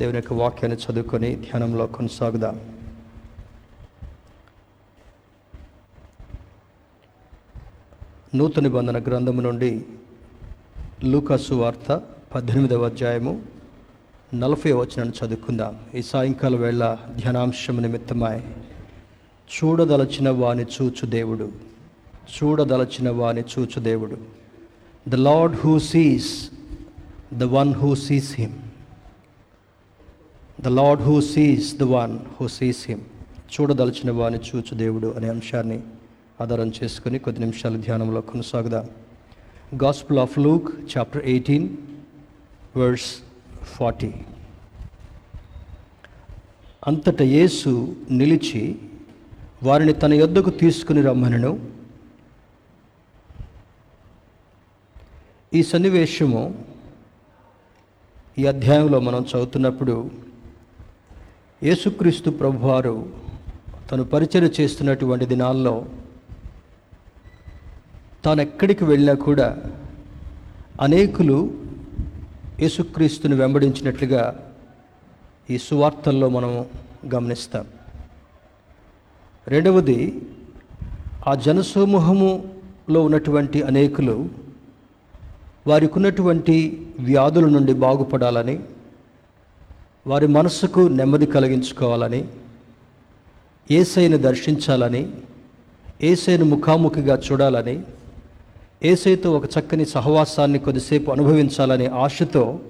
దేవుని యొక్క వాక్యాన్ని చదువుకొని ధ్యానంలో కొనసాగుదాం. నూతన బంధన గ్రంథము నుండి లూకాసు వార్త పద్దెనిమిదవ అధ్యాయము నలభై వచనాన్ని చదువుకుందాం. ఈ సాయంకాల వేళ ధ్యానాంశం నిమిత్తమై చూడదలచిన వాని చూచు దేవుడు చూడదలచిన వాని చూచు దేవుడు. The lord who sees the one who sees him the lord who sees the one who sees him చూడదలచిన వాని చూచు దేవుడు అనే అంశాన్ని ఆధారం చేసుకుని కొద్ది నిమిషాలు ధ్యానంలో కొనసాగుదాం. Gospel of Luke chapter eighteen verse forty అంతట యేసు నిలిచి వారిని తన యొద్దకు తీసుకుని రమ్మనను. ఈ సన్నివేశము ఈ అధ్యాయంలో మనం చదువుతున్నప్పుడు యేసుక్రీస్తు ప్రభువారు తను పరిచయం చేస్తున్నటువంటి దినాల్లో తాను ఎక్కడికి వెళ్ళినా కూడా అనేకులు యేసుక్రీస్తుని వెంబడించినట్లుగా ఈ సువార్తల్లో మనం గమనిస్తాం. రెండవది ఆ జనసమూహములో ఉన్నటువంటి అనేకులు వారికి ఉన్నటువంటి వ్యాధుల నుండి బాగుపడాలని వారి మనసుకు నెమ్మది కలిగించుకోవాలని ఏసైను దర్శించాలని ఏసైను ముఖాముఖిగా చూడాలని ఏసైతో ఒక చక్కని సహవాసాన్ని కొద్దిసేపు అనుభవించాలనే ఆశతో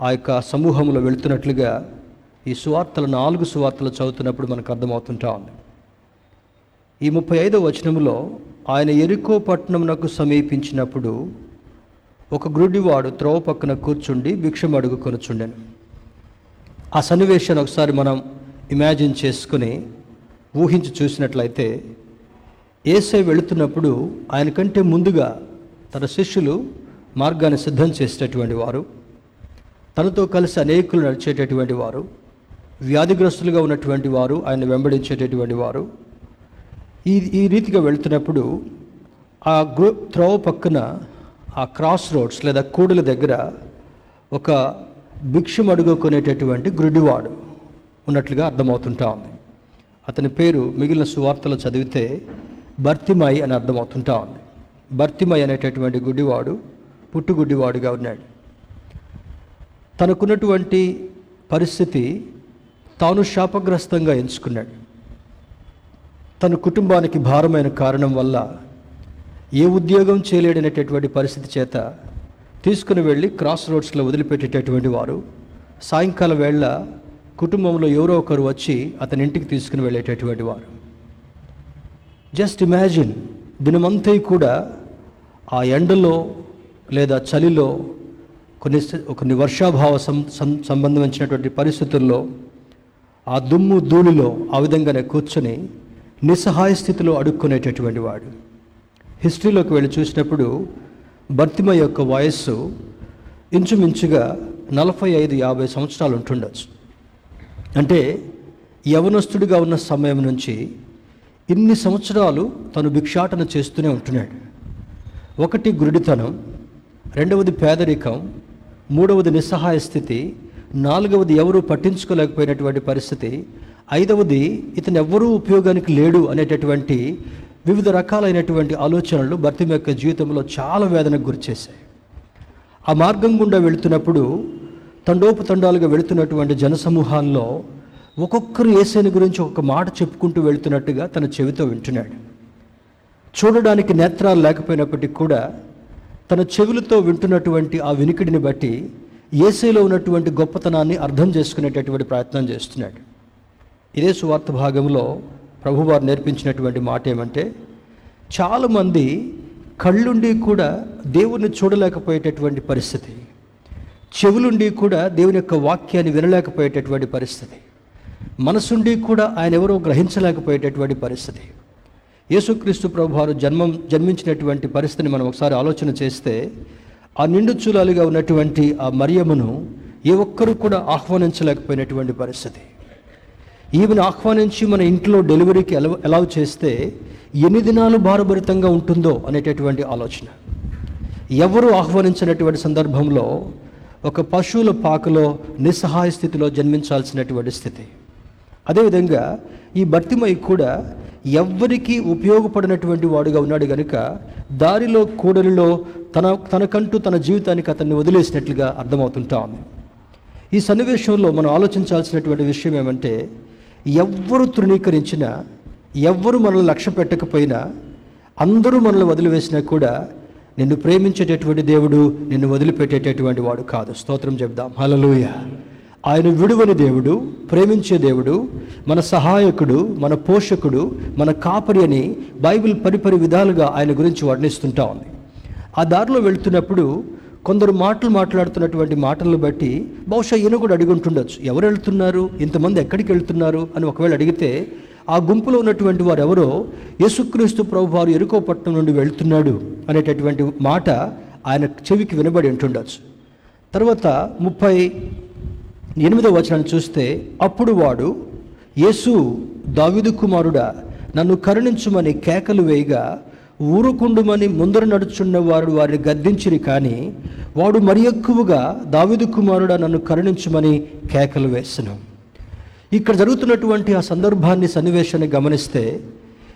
ఆ యొక్క సమూహంలో వెళుతున్నట్లుగా ఈ సువార్తలు నాలుగు సువార్తలు చదువుతున్నప్పుడు మనకు అర్థమవుతుంటా ఉంది. ఈ ముప్పై ఐదో వచనంలో ఆయన ఎరుకో పట్టణంనకు సమీపించినప్పుడు ఒక గ్రుడివాడు త్రోవ పక్కన కూర్చుండి భిక్షం అడుగు కొనుచుండెను. ఆ సన్నివేశాన్ని ఒకసారి మనం ఇమాజిన్ చేసుకుని ఊహించి చూసినట్లయితే ఏసై వెళుతున్నప్పుడు ఆయన కంటే ముందుగా తన శిష్యులు మార్గాన్ని సిద్ధం చేసేటటువంటి వారు తనతో కలిసి అనేకులు నడిచేటటువంటి వారు వ్యాధిగ్రస్తులుగా ఉన్నటువంటి వారు ఆయన వెంబడించేటటువంటి వారు. ఈ ఈ రీతిగా వెళుతున్నప్పుడు ఆ గ్రూ త్రోవ పక్కన ఆ క్రాస్ రోడ్స్ లేదా కూడుల దగ్గర ఒక భిక్షం అడుగుకునేటటువంటి గురుడివాడు ఉన్నట్లుగా అర్థమవుతుంటా ఉంది. అతని పేరు మిగిలిన సువార్తలు చదివితే భర్తిమై అని అర్థమవుతుంటా ఉంది. భర్తిమై అనేటటువంటి గుడ్డివాడు పుట్టుగుడ్డివాడుగా ఉన్నాడు. తనకున్నటువంటి పరిస్థితి తాను శాపగ్రస్తంగా ఎంచుకున్నాడు. తన కుటుంబానికి భారమైన కారణం వల్ల ఏ ఉద్యోగం చేయలేడనేటటువంటి పరిస్థితి చేత తీసుకుని వెళ్ళి క్రాస్ రోడ్స్లో వదిలిపెట్టేటటువంటి వారు సాయంకాలం వేళ కుటుంబంలో ఎవరో ఒకరు వచ్చి అతని ఇంటికి తీసుకుని వెళ్ళేటటువంటి వారు. జస్ట్ ఇమాజిన్ దినమంతా కూడా ఆ ఎండలో లేదా చలిలో కొన్ని కొన్ని వర్షాభావ సం సంబంధించినటువంటి పరిస్థితుల్లో ఆ దుమ్ము ధూళిలో ఆ విధంగానే కూర్చొని నిస్సహాయ స్థితిలో అడుక్కునేటటువంటి వాడు. హిస్టరీలోకి వెళ్ళి చూసినప్పుడు భర్తిమ యొక్క వయస్సు ఇంచుమించుగా నలభై ఐదు యాభై సంవత్సరాలు ఉంటుండొచ్చు. అంటే యవనస్తుడిగా ఉన్న సమయం నుంచి ఇన్ని సంవత్సరాలు తను భిక్షాటన చేస్తూనే ఉంటున్నాడు. ఒకటి గురుడితనం రెండవది పేదరికం మూడవది నిస్సహాయ స్థితి నాలుగవది ఎవరూ పట్టించుకోలేకపోయినటువంటి పరిస్థితి ఐదవది ఇతను ఎవ్వరూ ఉపయోగానికి లేడు అనేటటువంటి వివిధ రకాలైనటువంటి ఆలోచనలు భర్తీ యొక్క జీవితంలో చాలా వేదనకు గురిచేశాయి ఆ మార్గం గుండా వెళుతున్నప్పుడు తండోపతండాలుగా వెళుతున్నటువంటి జనసమూహాల్లో ఒక్కొక్కరు ఏసైని గురించి ఒక మాట చెప్పుకుంటూ వెళుతున్నట్టుగా తన చెవితో వింటున్నాడు. చూడడానికి నేత్రాలు లేకపోయినప్పటికీ కూడా తన చెవులతో వింటున్నటువంటి ఆ వినికిడిని బట్టి ఏసైలో ఉన్నటువంటి గొప్పతనాన్ని అర్థం చేసుకునేటటువంటి ప్రయత్నం చేస్తున్నాడు. ఇదే సువార్త భాగంలో ప్రభువారు నేర్పించినటువంటి మాట ఏమంటే చాలామంది కళ్ళుండి కూడా దేవుణ్ణి చూడలేకపోయేటటువంటి పరిస్థితి. చెవులుండి కూడా దేవుని యొక్క వాక్యాన్ని వినలేకపోయేటటువంటి పరిస్థితి. మనసుండి కూడా ఆయన ఎవరో గ్రహించలేకపోయేటటువంటి పరిస్థితి. యేసుక్రీస్తు ప్రభువారు జన్మం జన్మించినటువంటి పరిస్థితిని మనం ఒకసారి ఆలోచన చేస్తే ఆ నిండు చూలాలుగా ఉన్నటువంటి ఆ మరియమును ఏ ఒక్కరూ కూడా ఆహ్వానించలేకపోయినటువంటి పరిస్థితి. ఈమెను ఆహ్వానించి మన ఇంట్లో డెలివరీకి అలౌ అలౌ చేస్తే ఎన్ని దినాలు భారభరితంగా ఉంటుందో అనేటటువంటి ఆలోచన. ఎవరు ఆహ్వానించినటువంటి సందర్భంలో ఒక పశువుల పాకలో నిస్సహాయ స్థితిలో జన్మించాల్సినటువంటి స్థితి. అదేవిధంగా ఈ భర్తిమై కూడా ఎవ్వరికీ ఉపయోగపడినటువంటి వాడుగా ఉన్నాడు గనుక దారిలో కూడలిలో తన తనకంటూ తన జీవితానికి అతన్ని వదిలేసినట్లుగా అర్థమవుతుంటా ఉంది. ఈ సన్నివేశంలో మనం ఆలోచించాల్సినటువంటి విషయం ఏమంటే ఎవ్వరు తృణీకరించినా ఎవ్వరు మనల్ని లక్ష్య పెట్టకపోయినా అందరూ మనల్ని వదిలివేసినా కూడా నిన్ను ప్రేమించేటటువంటి దేవుడు నిన్ను వదిలిపెట్టేటటువంటి వాడు కాదు. స్తోత్రం చెప్దాం. హలలుయ ఆయన విడువని దేవుడు ప్రేమించే దేవుడు మన సహాయకుడు మన పోషకుడు మన కాపరి అని బైబిల్ పరిపరి విధాలుగా ఆయన గురించి వర్ణిస్తుంటా ఉంది. ఆ దారిలో వెళ్తున్నప్పుడు కొందరు మాటలు మాట్లాడుతున్నటువంటి మాటలను బట్టి బహుశా ఈయన కూడా అడిగి ఉంటుండొచ్చు. ఎవరు వెళ్తున్నారు? ఇంతమంది ఎక్కడికి వెళ్తున్నారు? అని ఒకవేళ అడిగితే ఆ గుంపులో ఉన్నటువంటి వారు ఎవరో? యేసుక్రీస్తు ప్రభు వారు ఎరుకోపట్నం నుండి వెళ్తున్నాడు అనేటటువంటి మాట ఆయన చెవికి వినబడి ఉంటుండొచ్చు. తర్వాత ముప్పై ఎనిమిదో వచనాన్ని చూస్తే అప్పుడు వాడు యేసు దావిదు కుమారుడా నన్ను కరుణించుమని కేకలు వేయగా ఊరుకుండుమని ముందర నడుచున్న వారు వారిని గద్దించిరి కానీ వాడు మరి ఎక్కువగా దావిదు కుమారుడా నన్ను కరుణించమని కేకలు వేసను. ఇక్కడ జరుగుతున్నటువంటి ఆ సందర్భాన్ని సన్నివేశాన్ని గమనిస్తే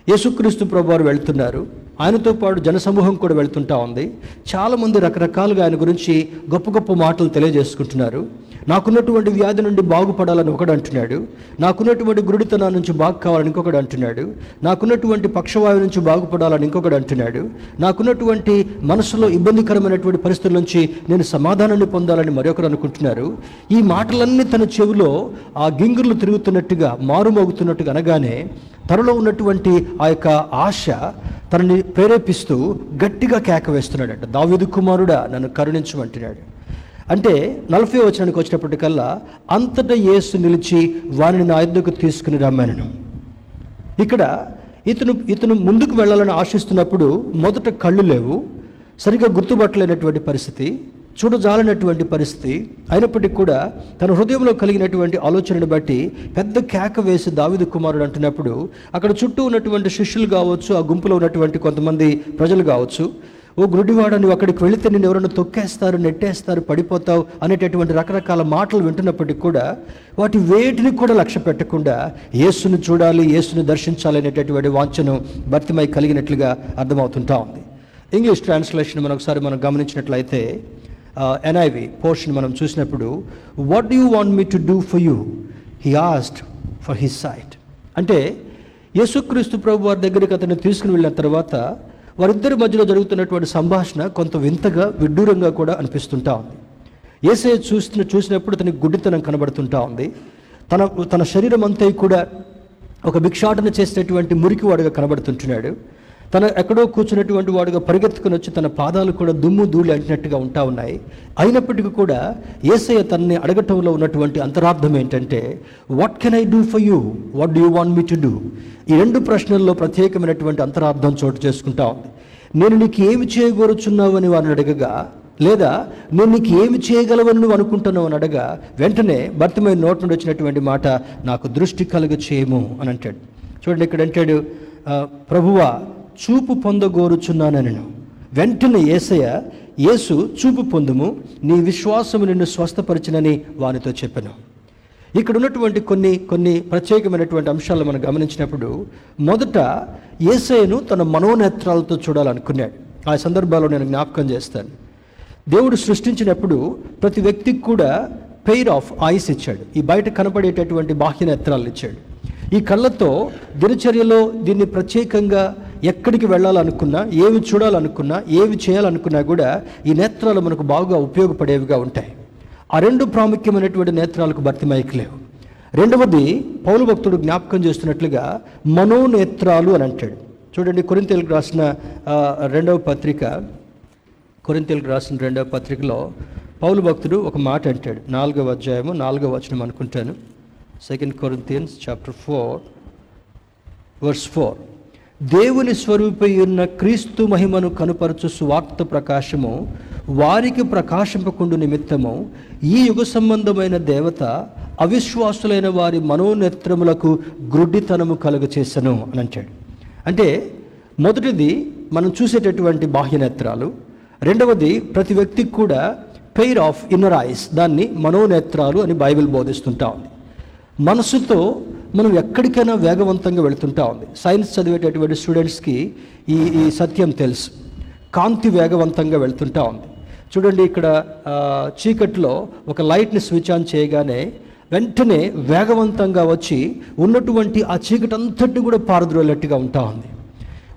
యేసుక్రీస్తు ప్రభువారు వెళ్తున్నారు. ఆయనతో పాటు జనసమూహం కూడా వెళ్తుంటా ఉంది. చాలామంది రకరకాలుగా ఆయన గురించి గొప్ప గొప్ప మాటలు తెలియజేసుకుంటున్నారు. నాకున్నటువంటి వ్యాధి నుండి బాగుపడాలని ఒకడు అంటున్నాడు. నాకున్నటువంటి గురుడితనం నుంచి బాగు కావాలని ఇంకొకడు అంటున్నాడు. నాకున్నటువంటి పక్షవాయు నుంచి బాగుపడాలని ఇంకొకడు అంటున్నాడు. నాకున్నటువంటి మనసులో ఇబ్బందికరమైనటువంటి పరిస్థితుల నుంచి నేను సమాధానాన్ని పొందాలని మరొకరు అనుకుంటున్నారు. ఈ మాటలన్నీ తన చెవిలో ఆ గింగుర్లు తిరుగుతున్నట్టుగా మారుమోగుతున్నట్టుగా అనగానే తనలో ఉన్నటువంటి ఆ యొక్క ఆశ తనని ప్రేరేపిస్తూ గట్టిగా కేక వేస్తున్నాడంట. దావిదు కుమారుడా నన్ను కరుణించమంటున్నాడు అంటే నలభై వచనానికి వచ్చినప్పటికల్లా అంతటా యేసు నిలిచి వారిని నా యుద్ధకు తీసుకుని రమ్మాను ఇక్కడ ఇతను ఇతను ముందుకు వెళ్ళాలని ఆశిస్తున్నప్పుడు మొదట కళ్ళు లేవు సరిగ్గా గుర్తుపట్టలేనటువంటి పరిస్థితి చూడజాలనటువంటి పరిస్థితి అయినప్పటికీ కూడా తన హృదయంలో కలిగినటువంటి ఆలోచనను బట్టి పెద్ద కేక వేసి దావిదు కుమారుడు అంటున్నప్పుడు అక్కడ చుట్టూ ఉన్నటువంటి శిష్యులు కావచ్చు ఆ గుంపులో ఉన్నటువంటి కొంతమంది ప్రజలు కావచ్చు ఓ గురుడివాడ నువ్వు అక్కడికి వెళితే నేను ఎవరైనా తొక్కేస్తారు నెట్టేస్తారు పడిపోతావు అనేటటువంటి రకరకాల మాటలు వింటున్నప్పటికీ కూడా వాటి వేటిని కూడా లక్ష్య పెట్టకుండా యేసును చూడాలి యేసును దర్శించాలి అనేటటువంటి వాంఛను భర్తిమై కలిగినట్లుగా అర్థమవుతుంటా ఉంది. ఇంగ్లీష్ ట్రాన్స్లేషన్ మనం ఒకసారి మనం గమనించినట్లయితే ఎన్ఐవి పోర్షన్ మనం చూసినప్పుడు what do want me to do for you he asked for his sight అంటే యేసుక్రీస్తు ప్రభు వారి దగ్గరికి అతను తీసుకుని వెళ్ళిన తర్వాత వారిద్దరి మధ్యలో జరుగుతున్నటువంటి సంభాషణ కొంత వింతగా విడ్డూరంగా కూడా అనిపిస్తుంటా ఉంది. ఏసే చూస్తున్న చూసినప్పుడు తనకి గుడ్డితనం కనబడుతుంటా ఉంది. తన తన శరీరం అంతా కూడా ఒక భిక్షాటన చేసినటువంటి మురికివాడుగా కనబడుతుంటున్నాడు. తన ఎక్కడో కూర్చున్నటువంటి వాడుగా పరిగెత్తుకుని వచ్చి తన పాదాలు కూడా దుమ్ము ధూళి అంటినట్టుగా ఉంటా ఉన్నాయి. అయినప్పటికీ కూడా ఏసయ్య తనని అడగటంలో ఉన్నటువంటి అంతరార్థం ఏంటంటే what can I do for you what do you want me to do ఈ రెండు ప్రశ్నల్లో ప్రత్యేకమైనటువంటి అంతరార్థం చోటు చేసుకుంటా ఉంది. నేను నీకు ఏమి చేయగోరుచున్నావు? అని వారిని అడగగా లేదా నేను నీకు ఏమి చేయగలవని నువ్వు అనుకుంటున్నావు అని అడగా వెంటనే భర్తమైన నోటి నుండి వచ్చినటువంటి మాట నాకు దృష్టి కలుగ చేయము అని అంటాడు. చూడండి ఇక్కడ అంటాడు ప్రభువా చూపు పొందగోరుచున్నానని వెంటనే ఏసయ్య యేసు చూపు పొందుము నీ విశ్వాసము నిన్ను స్వస్థపరిచినని వానితో చెప్పాను. ఇక్కడ ఉన్నటువంటి కొన్ని కొన్ని ప్రత్యేకమైనటువంటి అంశాలు మనం గమనించినప్పుడు మొదట ఏసయ్యను తన మనోనేత్రాలతో చూడాలనుకున్నాడు. ఆ సందర్భాల్లో నేను జ్ఞాపకం చేస్తాను. దేవుడు సృష్టించినప్పుడు ప్రతి వ్యక్తికి కూడా పెయిర్ ఆఫ్ ఐస్ ఇచ్చాడు. ఈ బయట కనపడేటటువంటి బాహ్య నేత్రాలు ఇచ్చాడు. ఈ కళ్ళతో దినచర్యలో దీన్ని ప్రత్యేకంగా ఎక్కడికి వెళ్ళాలనుకున్నా ఏమి చూడాలనుకున్నా ఏమి చేయాలనుకున్నా కూడా ఈ నేత్రాలు మనకు బాగా ఉపయోగపడేవిగా ఉంటాయి. ఆ రెండు ప్రాముఖ్యమైనటువంటి నేత్రాలకు భర్తిమైకి లేవు. రెండవది పౌలు భక్తుడు జ్ఞాపకం చేస్తున్నట్లుగా మనోనేత్రాలు అని అంటాడు. చూడండి కొరింతలకు రాసిన రెండవ పత్రిక కొరింతలకు రాసిన రెండవ పత్రికలో పౌలు భక్తుడు ఒక మాట అంటాడు. నాలుగవ అధ్యాయము నాలుగవ వచనం అనుకుంటాను. Second Corinthians chapter four verse four దేవుని స్వరూపై ఉన్న క్రీస్తు మహిమను కనుపరచు సువార్త ప్రకాశము వారికి ప్రకాశింపకుండు నిమిత్తము ఈ యుగ సంబంధమైన దేవత అవిశ్వాసులైన వారి మనోనేత్రములకు గ్రుడ్డితనము కలుగచేసను అని అంటాడు. అంటే మొదటిది మనం చూసేటటువంటి బాహ్య నేత్రాలు రెండవది ప్రతి వ్యక్తికి కూడా పెయిర్ ఆఫ్ ఇన్నర్ ఐస్ దాన్ని మనోనేత్రాలు అని బైబిల్ బోధిస్తుంటా ఉంది. మనసుతో మనం ఎక్కడికైనా వేగవంతంగా వెళుతుంటా ఉంది. సైన్స్ చదివేటటువంటి స్టూడెంట్స్కి ఈ ఈ సత్యం తెలుసు. కాంతి వేగవంతంగా వెళ్తుంటా ఉంది. చూడండి ఇక్కడ చీకట్లో ఒక లైట్ని స్విచ్ ఆన్ చేయగానే వెంటనే వేగవంతంగా వచ్చి ఉన్నటువంటి ఆ చీకటి అంతటి కూడా పారద్రోలేట్టుగా ఉంటా ఉంది.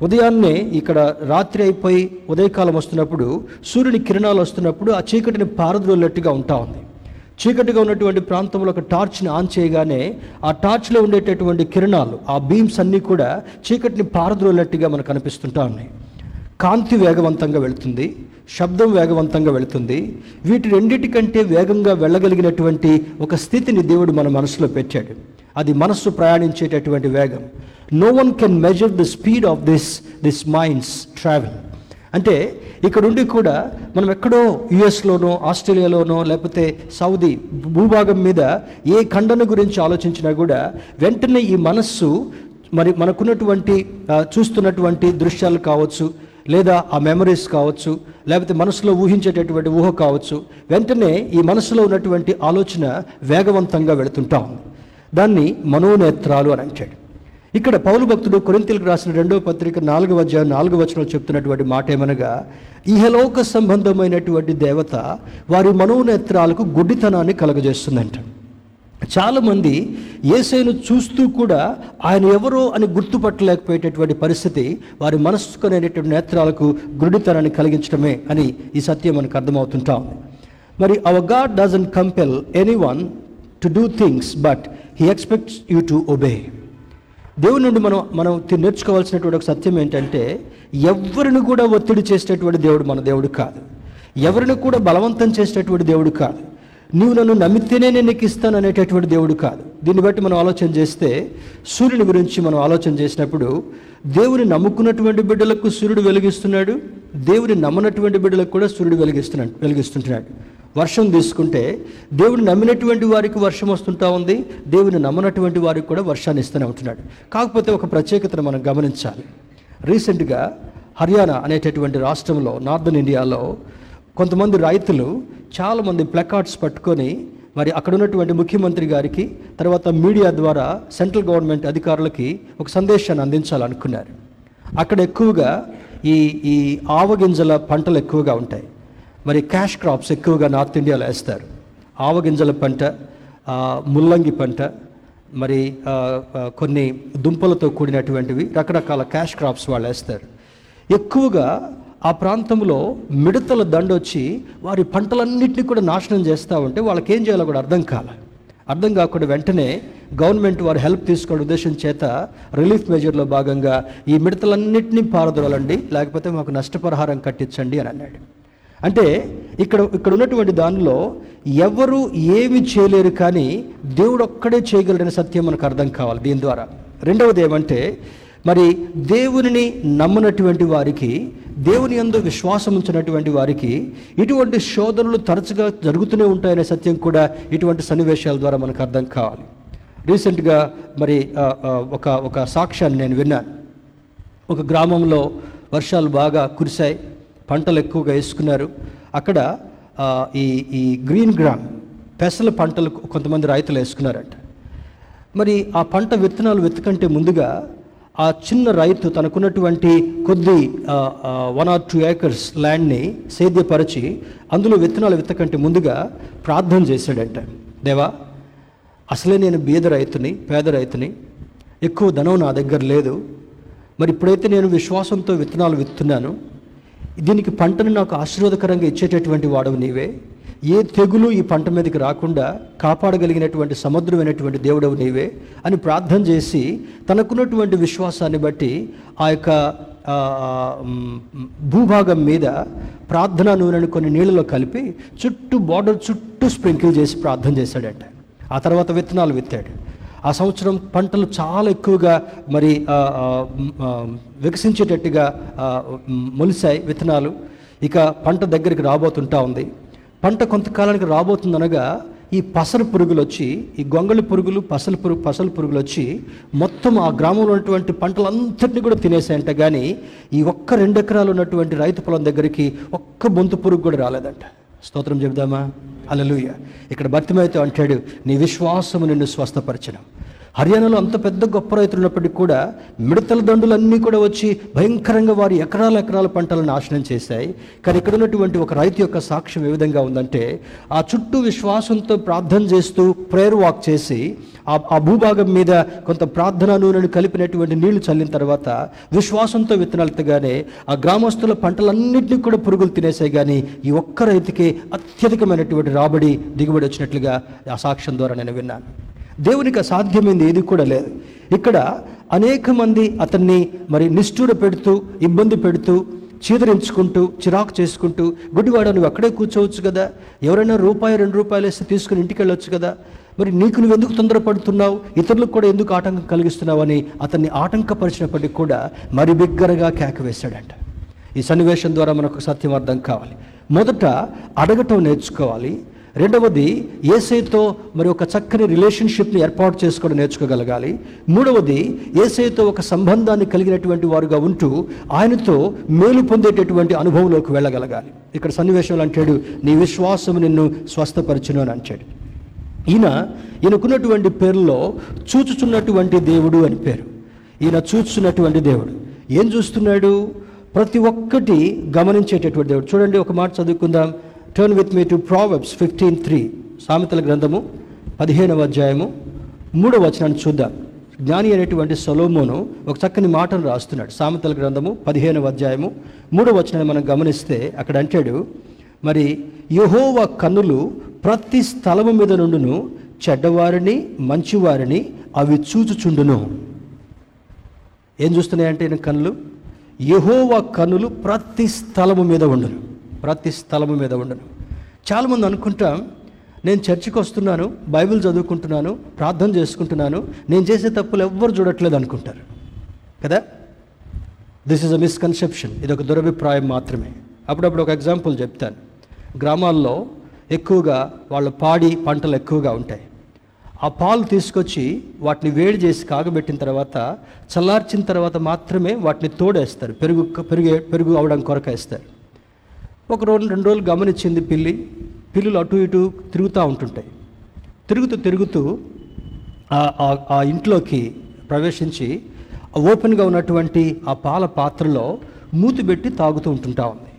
ఉదయాన్నే ఇక్కడ రాత్రి అయిపోయి ఉదయకాలం వస్తున్నప్పుడు సూర్యుని కిరణాలు వస్తున్నప్పుడు ఆ చీకటిని పారద్రోలేట్టుగా ఉంటా ఉంది. చీకటిగా ఉన్నటువంటి ప్రాంతంలో ఒక టార్చ్ని ఆన్ చేయగానే ఆ టార్చ్లో ఉండేటటువంటి కిరణాలు ఆ బీమ్స్ అన్నీ కూడా చీకటిని పారద్రోలేట్టుగా మనకు కనిపిస్తుంటా ఉన్నాయి. కాంతి వేగవంతంగా వెళుతుంది శబ్దం వేగవంతంగా వెళుతుంది. వీటి రెండిటికంటే వేగంగా వెళ్ళగలిగినటువంటి ఒక స్థితిని దేవుడు మన మనసులో పెట్టాడు. అది మనస్సు ప్రయాణించేటటువంటి వేగం. No one can measure the speed of this this minds travel అంటే ఇక్కడ ఉండి కూడా మనం ఎక్కడో యుఎస్లోనో ఆస్ట్రేలియాలోనో లేకపోతే సౌదీ భూభాగం మీద ఏ ఖండన గురించి ఆలోచించినా కూడా వెంటనే ఈ మనస్సు మరి మనకున్నటువంటి చూస్తున్నటువంటి దృశ్యాలు కావచ్చు లేదా ఆ మెమరీస్ కావచ్చు లేకపోతే మనసులో ఊహించేటటువంటి ఊహ కావచ్చు వెంటనే ఈ మనసులో ఉన్నటువంటి ఆలోచన వేగవంతంగా వెళుతుంటా ఉంది. దాన్ని మనోనేత్రాలు అని అంటాడు. ఇక్కడ పౌలు భక్తుడు కొరింతలకు రాసిన రెండవ పత్రిక నాలుగవ అధ్యాయం నాలుగు వచనంలో చెప్తున్నటువంటి మాట ఏమనగా ఇహలోక సంబంధమైనటువంటి దేవత వారి మనోనేత్రాలకు గుడ్డితనాన్ని కలగజేస్తుందంట. చాలామంది ఏసైను చూస్తూ కూడా ఆయన ఎవరో అని గుర్తుపట్టలేకపోయేటటువంటి పరిస్థితి వారి మనస్సుకు అనేటటువంటి నేత్రాలకు గుడితనాన్ని కలిగించడమే అని ఈ సత్యం మనకు అర్థమవుతుంటా ఉంది. మరి our God doesn't compel any one to do things but he expects you to obey దేవుని నుండి మనం మనం నేర్చుకోవాల్సినటువంటి ఒక సత్యం ఏంటంటే ఎవరిని కూడా ఒత్తిడి చేసేటటువంటి దేవుడు మన దేవుడు కాదు. ఎవరిని కూడా బలవంతం చేసేటటువంటి దేవుడు కాదు. నీవు నన్ను నమ్మితేనే నేను నీకు ఇస్తాను అనేటటువంటి దేవుడు కాదు. దీన్ని బట్టి మనం ఆలోచన చేస్తే సూర్యుని గురించి మనం ఆలోచన చేసినప్పుడు దేవుని నమ్ముకున్నటువంటి బిడ్డలకు సూర్యుడు వెలిగిస్తున్నాడు దేవుని నమ్మనటువంటి బిడ్డలకు కూడా సూర్యుడు వెలిగిస్తున్నాడు వెలిగిస్తుంటున్నాడు. వర్షం తీసుకుంటే దేవుని నమ్మినటువంటి వారికి వర్షం వస్తుంటా ఉంది దేవుని నమ్మనటువంటి వారికి కూడా వర్షాన్ని ఇస్తూనే ఉంటున్నాడు. కాకపోతే ఒక ప్రత్యేకతను మనం గమనించాలి. రీసెంట్గా హర్యానా అనేటటువంటి రాష్ట్రంలో నార్థన్ ఇండియాలో కొంతమంది రైతులు చాలామంది ప్లకార్డ్స్ పట్టుకొని మరి అక్కడ ఉన్నటువంటి ముఖ్యమంత్రి గారికి తర్వాత మీడియా ద్వారా సెంట్రల్ గవర్నమెంట్ అధికారులకి ఒక సందేశాన్ని అందించాలనుకున్నారు. అక్కడ ఎక్కువగా ఈ ఈ ఆవగింజల పంటలు ఎక్కువగా ఉంటాయి. మరి క్యాష్ క్రాప్స్ ఎక్కువగా నార్త్ ఇండియాలో వేస్తారు. ఆవగింజల పంట ముల్లంగి పంట మరి కొన్ని దుంపలతో కూడినటువంటివి రకరకాల క్యాష్ క్రాప్స్ వాళ్ళు వేస్తారు. ఎక్కువగా ఆ ప్రాంతంలో మిడతల దండొచ్చి వారి పంటలన్నింటినీ కూడా నాశనం చేస్తూ ఉంటే వాళ్ళకి ఏం చేయాలో కూడా అర్థం కాలే. అర్థం కాకుండా వెంటనే గవర్నమెంట్ వారు హెల్ప్ తీసుకోవడం ఉద్దేశం చేత రిలీఫ్ మెజర్లో భాగంగా ఈ మిడతలన్నింటినీ పారదొలండి లేకపోతే మాకు నష్టపరిహారం కట్టించండి అని అన్నాడు. అంటే ఇక్కడ ఇక్కడ ఉన్నటువంటి దానిలో ఎవరు ఏమి చేయలేరు కానీ దేవుడు ఒక్కడే చేయగలడనే సత్యం మనకు అర్థం కావాలి దీని ద్వారా. రెండవది ఏమంటే మరి దేవునిని నమ్మనటువంటి వారికి దేవుని యందు విశ్వాసం ఉంచినటువంటి వారికి ఇటువంటి శోధనలు తరచుగా జరుగుతూనే ఉంటాయనే సత్యం కూడా ఇటువంటి సన్నివేశాల ద్వారా మనకు అర్థం కావాలి. రీసెంట్గా మరి ఒక ఒక సాక్ష్యాన్ని నేను విన్నాను. ఒక గ్రామంలో వర్షాలు బాగా కురిశాయి. పంటలు ఎక్కువగా వేసుకున్నారు. అక్కడ ఈ ఈ గ్రీన్ గ్రామ్ పెసల పంటలు కొంతమంది రైతులు వేసుకున్నారంట. మరి ఆ పంట విత్తనాలు వెతకంటే ముందుగా ఆ చిన్న రైతు తనకున్నటువంటి కొద్ది వన్ ఆర్ టూ ఏకర్స్ ల్యాండ్ని సేద్యపరిచి అందులో విత్తనాలు విత్తకంటే ముందుగా ప్రార్థన చేశాడంట. దేవా అసలే నేను బీద రైతుని పేద రైతుని ఎక్కువ ధనం నా దగ్గర లేదు. మరి ఇప్పుడైతే నేను విశ్వాసంతో విత్తనాలు విత్తున్నాను. దీనికి పంటను నాకు ఆశీర్వాదకరంగా ఇచ్చేటటువంటి వాడవు నీవే. ఏ తెగులు ఈ పంట మీదకి రాకుండా కాపాడగలిగినటువంటి సముద్రమైనటువంటి దేవుడవు నీవే అని ప్రార్థన చేసి తనకున్నటువంటి విశ్వాసాన్ని బట్టి ఆ యొక్క భూభాగం మీద ప్రార్థనా నూనెను కొన్ని నీళ్ళలో కలిపి చుట్టూ బార్డర్ చుట్టూ స్ప్రింకిల్ చేసి ప్రార్థన చేశాడంట. ఆ తర్వాత విత్తనాలు విత్తాడు. ఆ సంవత్సరం పంటలు చాలా ఎక్కువగా మరి వికసించేటట్టుగా ఆ, మొలిశాయి విత్తనాలు. ఇక పంట దగ్గరికి రాబోతుంటా ఉంది. పంట కొంతకాలానికి రాబోతుందనగా ఈ పసరు పురుగులు వచ్చి ఈ గొంగళి పురుగులు పసలు పురుగు పసలు పురుగులు వచ్చి మొత్తం ఆ గ్రామంలో ఉన్నటువంటి పంటలంతటిని కూడా తినేసాయంట కానీ ఈ ఒక్క రెండు ఎకరాలు ఉన్నటువంటి రైతు పొలం దగ్గరికి ఒక్క బొంతు పురుగు కూడా రాలేదంట. స్తోత్రం చెబుదామా? అలలుయ ఇక్కడ భర్తమైతే అంటాడు నీ విశ్వాసము నిన్ను స్వస్థపరచడం హర్యానాలో అంత పెద్ద గొప్ప రైతులు ఉన్నప్పటికీ కూడా మిడతల దండులన్నీ కూడా వచ్చి భయంకరంగా వారి ఎకరాల ఎకరాల పంటలను నాశనం చేశాయి. కానీ ఇక్కడ ఉన్నటువంటి ఒక రైతు యొక్క సాక్ష్యం ఏ విధంగా ఉందంటే ఆ చుట్టూ విశ్వాసంతో ప్రార్థన చేస్తూ ప్రేయర్ వాక్ చేసి ఆ ఆ భూభాగం మీద కొంత ప్రార్థన నూనెను కలిపినటువంటి నీళ్ళు చల్లిన తర్వాత విశ్వాసంతో విత్తనాలు ఆ గ్రామస్తుల పంటలన్నింటినీ కూడా పురుగులు తినేసాయి కానీ ఈ ఒక్క రైతుకే అత్యధికమైనటువంటి రాబడి దిగుబడి వచ్చినట్లుగా ఆ సాక్ష్యం ద్వారా నేను విన్నాను. దేవునికి అసాధ్యమైంది ఏది కూడా లేదు. ఇక్కడ అనేక మంది అతన్ని మరి నిష్ఠూర పెడుతూ ఇబ్బంది పెడుతూ చీదరించుకుంటూ చిరాకు చేసుకుంటూ గుడ్డివాడ నువ్వు అక్కడే కూర్చోవచ్చు కదా? ఎవరైనా రూపాయి రెండు రూపాయలు వేస్తే తీసుకుని ఇంటికి వెళ్ళొచ్చు కదా? మరి నీకు నువ్వు ఎందుకు తొందరపడుతున్నావు? ఇతరులకు కూడా ఎందుకు ఆటంకం కలిగిస్తున్నావు అని అతన్ని ఆటంకపరిచినప్పటికీ కూడా మరి బిగ్గరగా కేక వేశాడంట. ఈ సన్నివేశం ద్వారా మనకు సత్యం అర్థం కావాలి. మొదట అడగటం నేర్చుకోవాలి. రెండవది ఏసైతో మరి ఒక చక్కని రిలేషన్షిప్ని ఏర్పాటు చేసుకోవడం నేర్చుకోగలగాలి. మూడవది ఏసైతో ఒక సంబంధాన్ని కలిగినటువంటి వారుగా ఉంటూ ఆయనతో మేలు పొందేటటువంటి అనుభవంలోకి వెళ్ళగలగాలి. ఇక్కడ సన్నివేశంలో అంటాడు నీ విశ్వాసం నిన్ను స్వస్థపరచును అని అంటాడు. ఈయన ఈయనకున్నటువంటి పేరులో చూచుచున్నటువంటి దేవుడు అని పేరు. ఈయన చూచుచున్నటువంటి దేవుడు. ఏం చూస్తున్నాడు? ప్రతి ఒక్కటి గమనించేటటువంటి దేవుడు. చూడండి ఒక మాట చదువుకుందాం. Turn with me to Proverbs fifteen three సామెతల గ్రంథము పదిహేనవ అధ్యాయము మూడవ వచనాన్ని చూద్దాం. జ్ఞాని అనేటువంటి సొలోమోను ఒక చక్కని మాటను రాస్తున్నాడు. సామెతల గ్రంథము పదిహేనవ అధ్యాయము మూడవ వచనాన్ని మనం గమనిస్తే అక్కడ అంటాడు మరి యహోవ కన్నులు ప్రతి స్థలము మీద నుండును చెడ్డవారిని మంచివారిని అవి చూచుచుండును. ఏం చూస్తున్నాయంటే ఈయన కన్నులు? యహోవ కన్నులు ప్రతి స్థలము మీద ఉండును. ప్రతి స్థలము మీద ఉండను. చాలామంది అనుకుంటాం నేను చర్చికి వస్తున్నాను బైబిల్ చదువుకుంటున్నాను ప్రార్థన చేసుకుంటున్నాను నేను చేసే తప్పులు ఎవ్వరు చూడట్లేదు అనుకుంటారు. కదా? దిస్ ఇస్ అ మిస్కన్సెప్షన్ ఇది ఒక దురభిప్రాయం మాత్రమే. అప్పుడప్పుడు ఒక ఎగ్జాంపుల్ చెప్తాను. గ్రామాల్లో ఎక్కువగా వాళ్ళ పాడి పంటలు ఎక్కువగా ఉంటాయి. ఆ పాలు తీసుకొచ్చి వాటిని వేడి చేసి కాగబెట్టిన తర్వాత చల్లార్చిన తర్వాత మాత్రమే వాటిని తోడేస్తారు. పెరుగు పెరుగు పెరుగు అవడం కొరకేస్తారు. ఒక రోజు రెండు రోజులు గమనించింది పిల్లి. పిల్లులు అటు ఇటు తిరుగుతూ ఉంటుంటాయి. తిరుగుతూ తిరుగుతూ ఆ- ఆ- ఇంట్లోకి ప్రవేశించి ఓపెన్గా ఉన్నటువంటి ఆ పాల పాత్రలో మూతి పెట్టి తాగుతూ ఉంటుంటా ఉంది.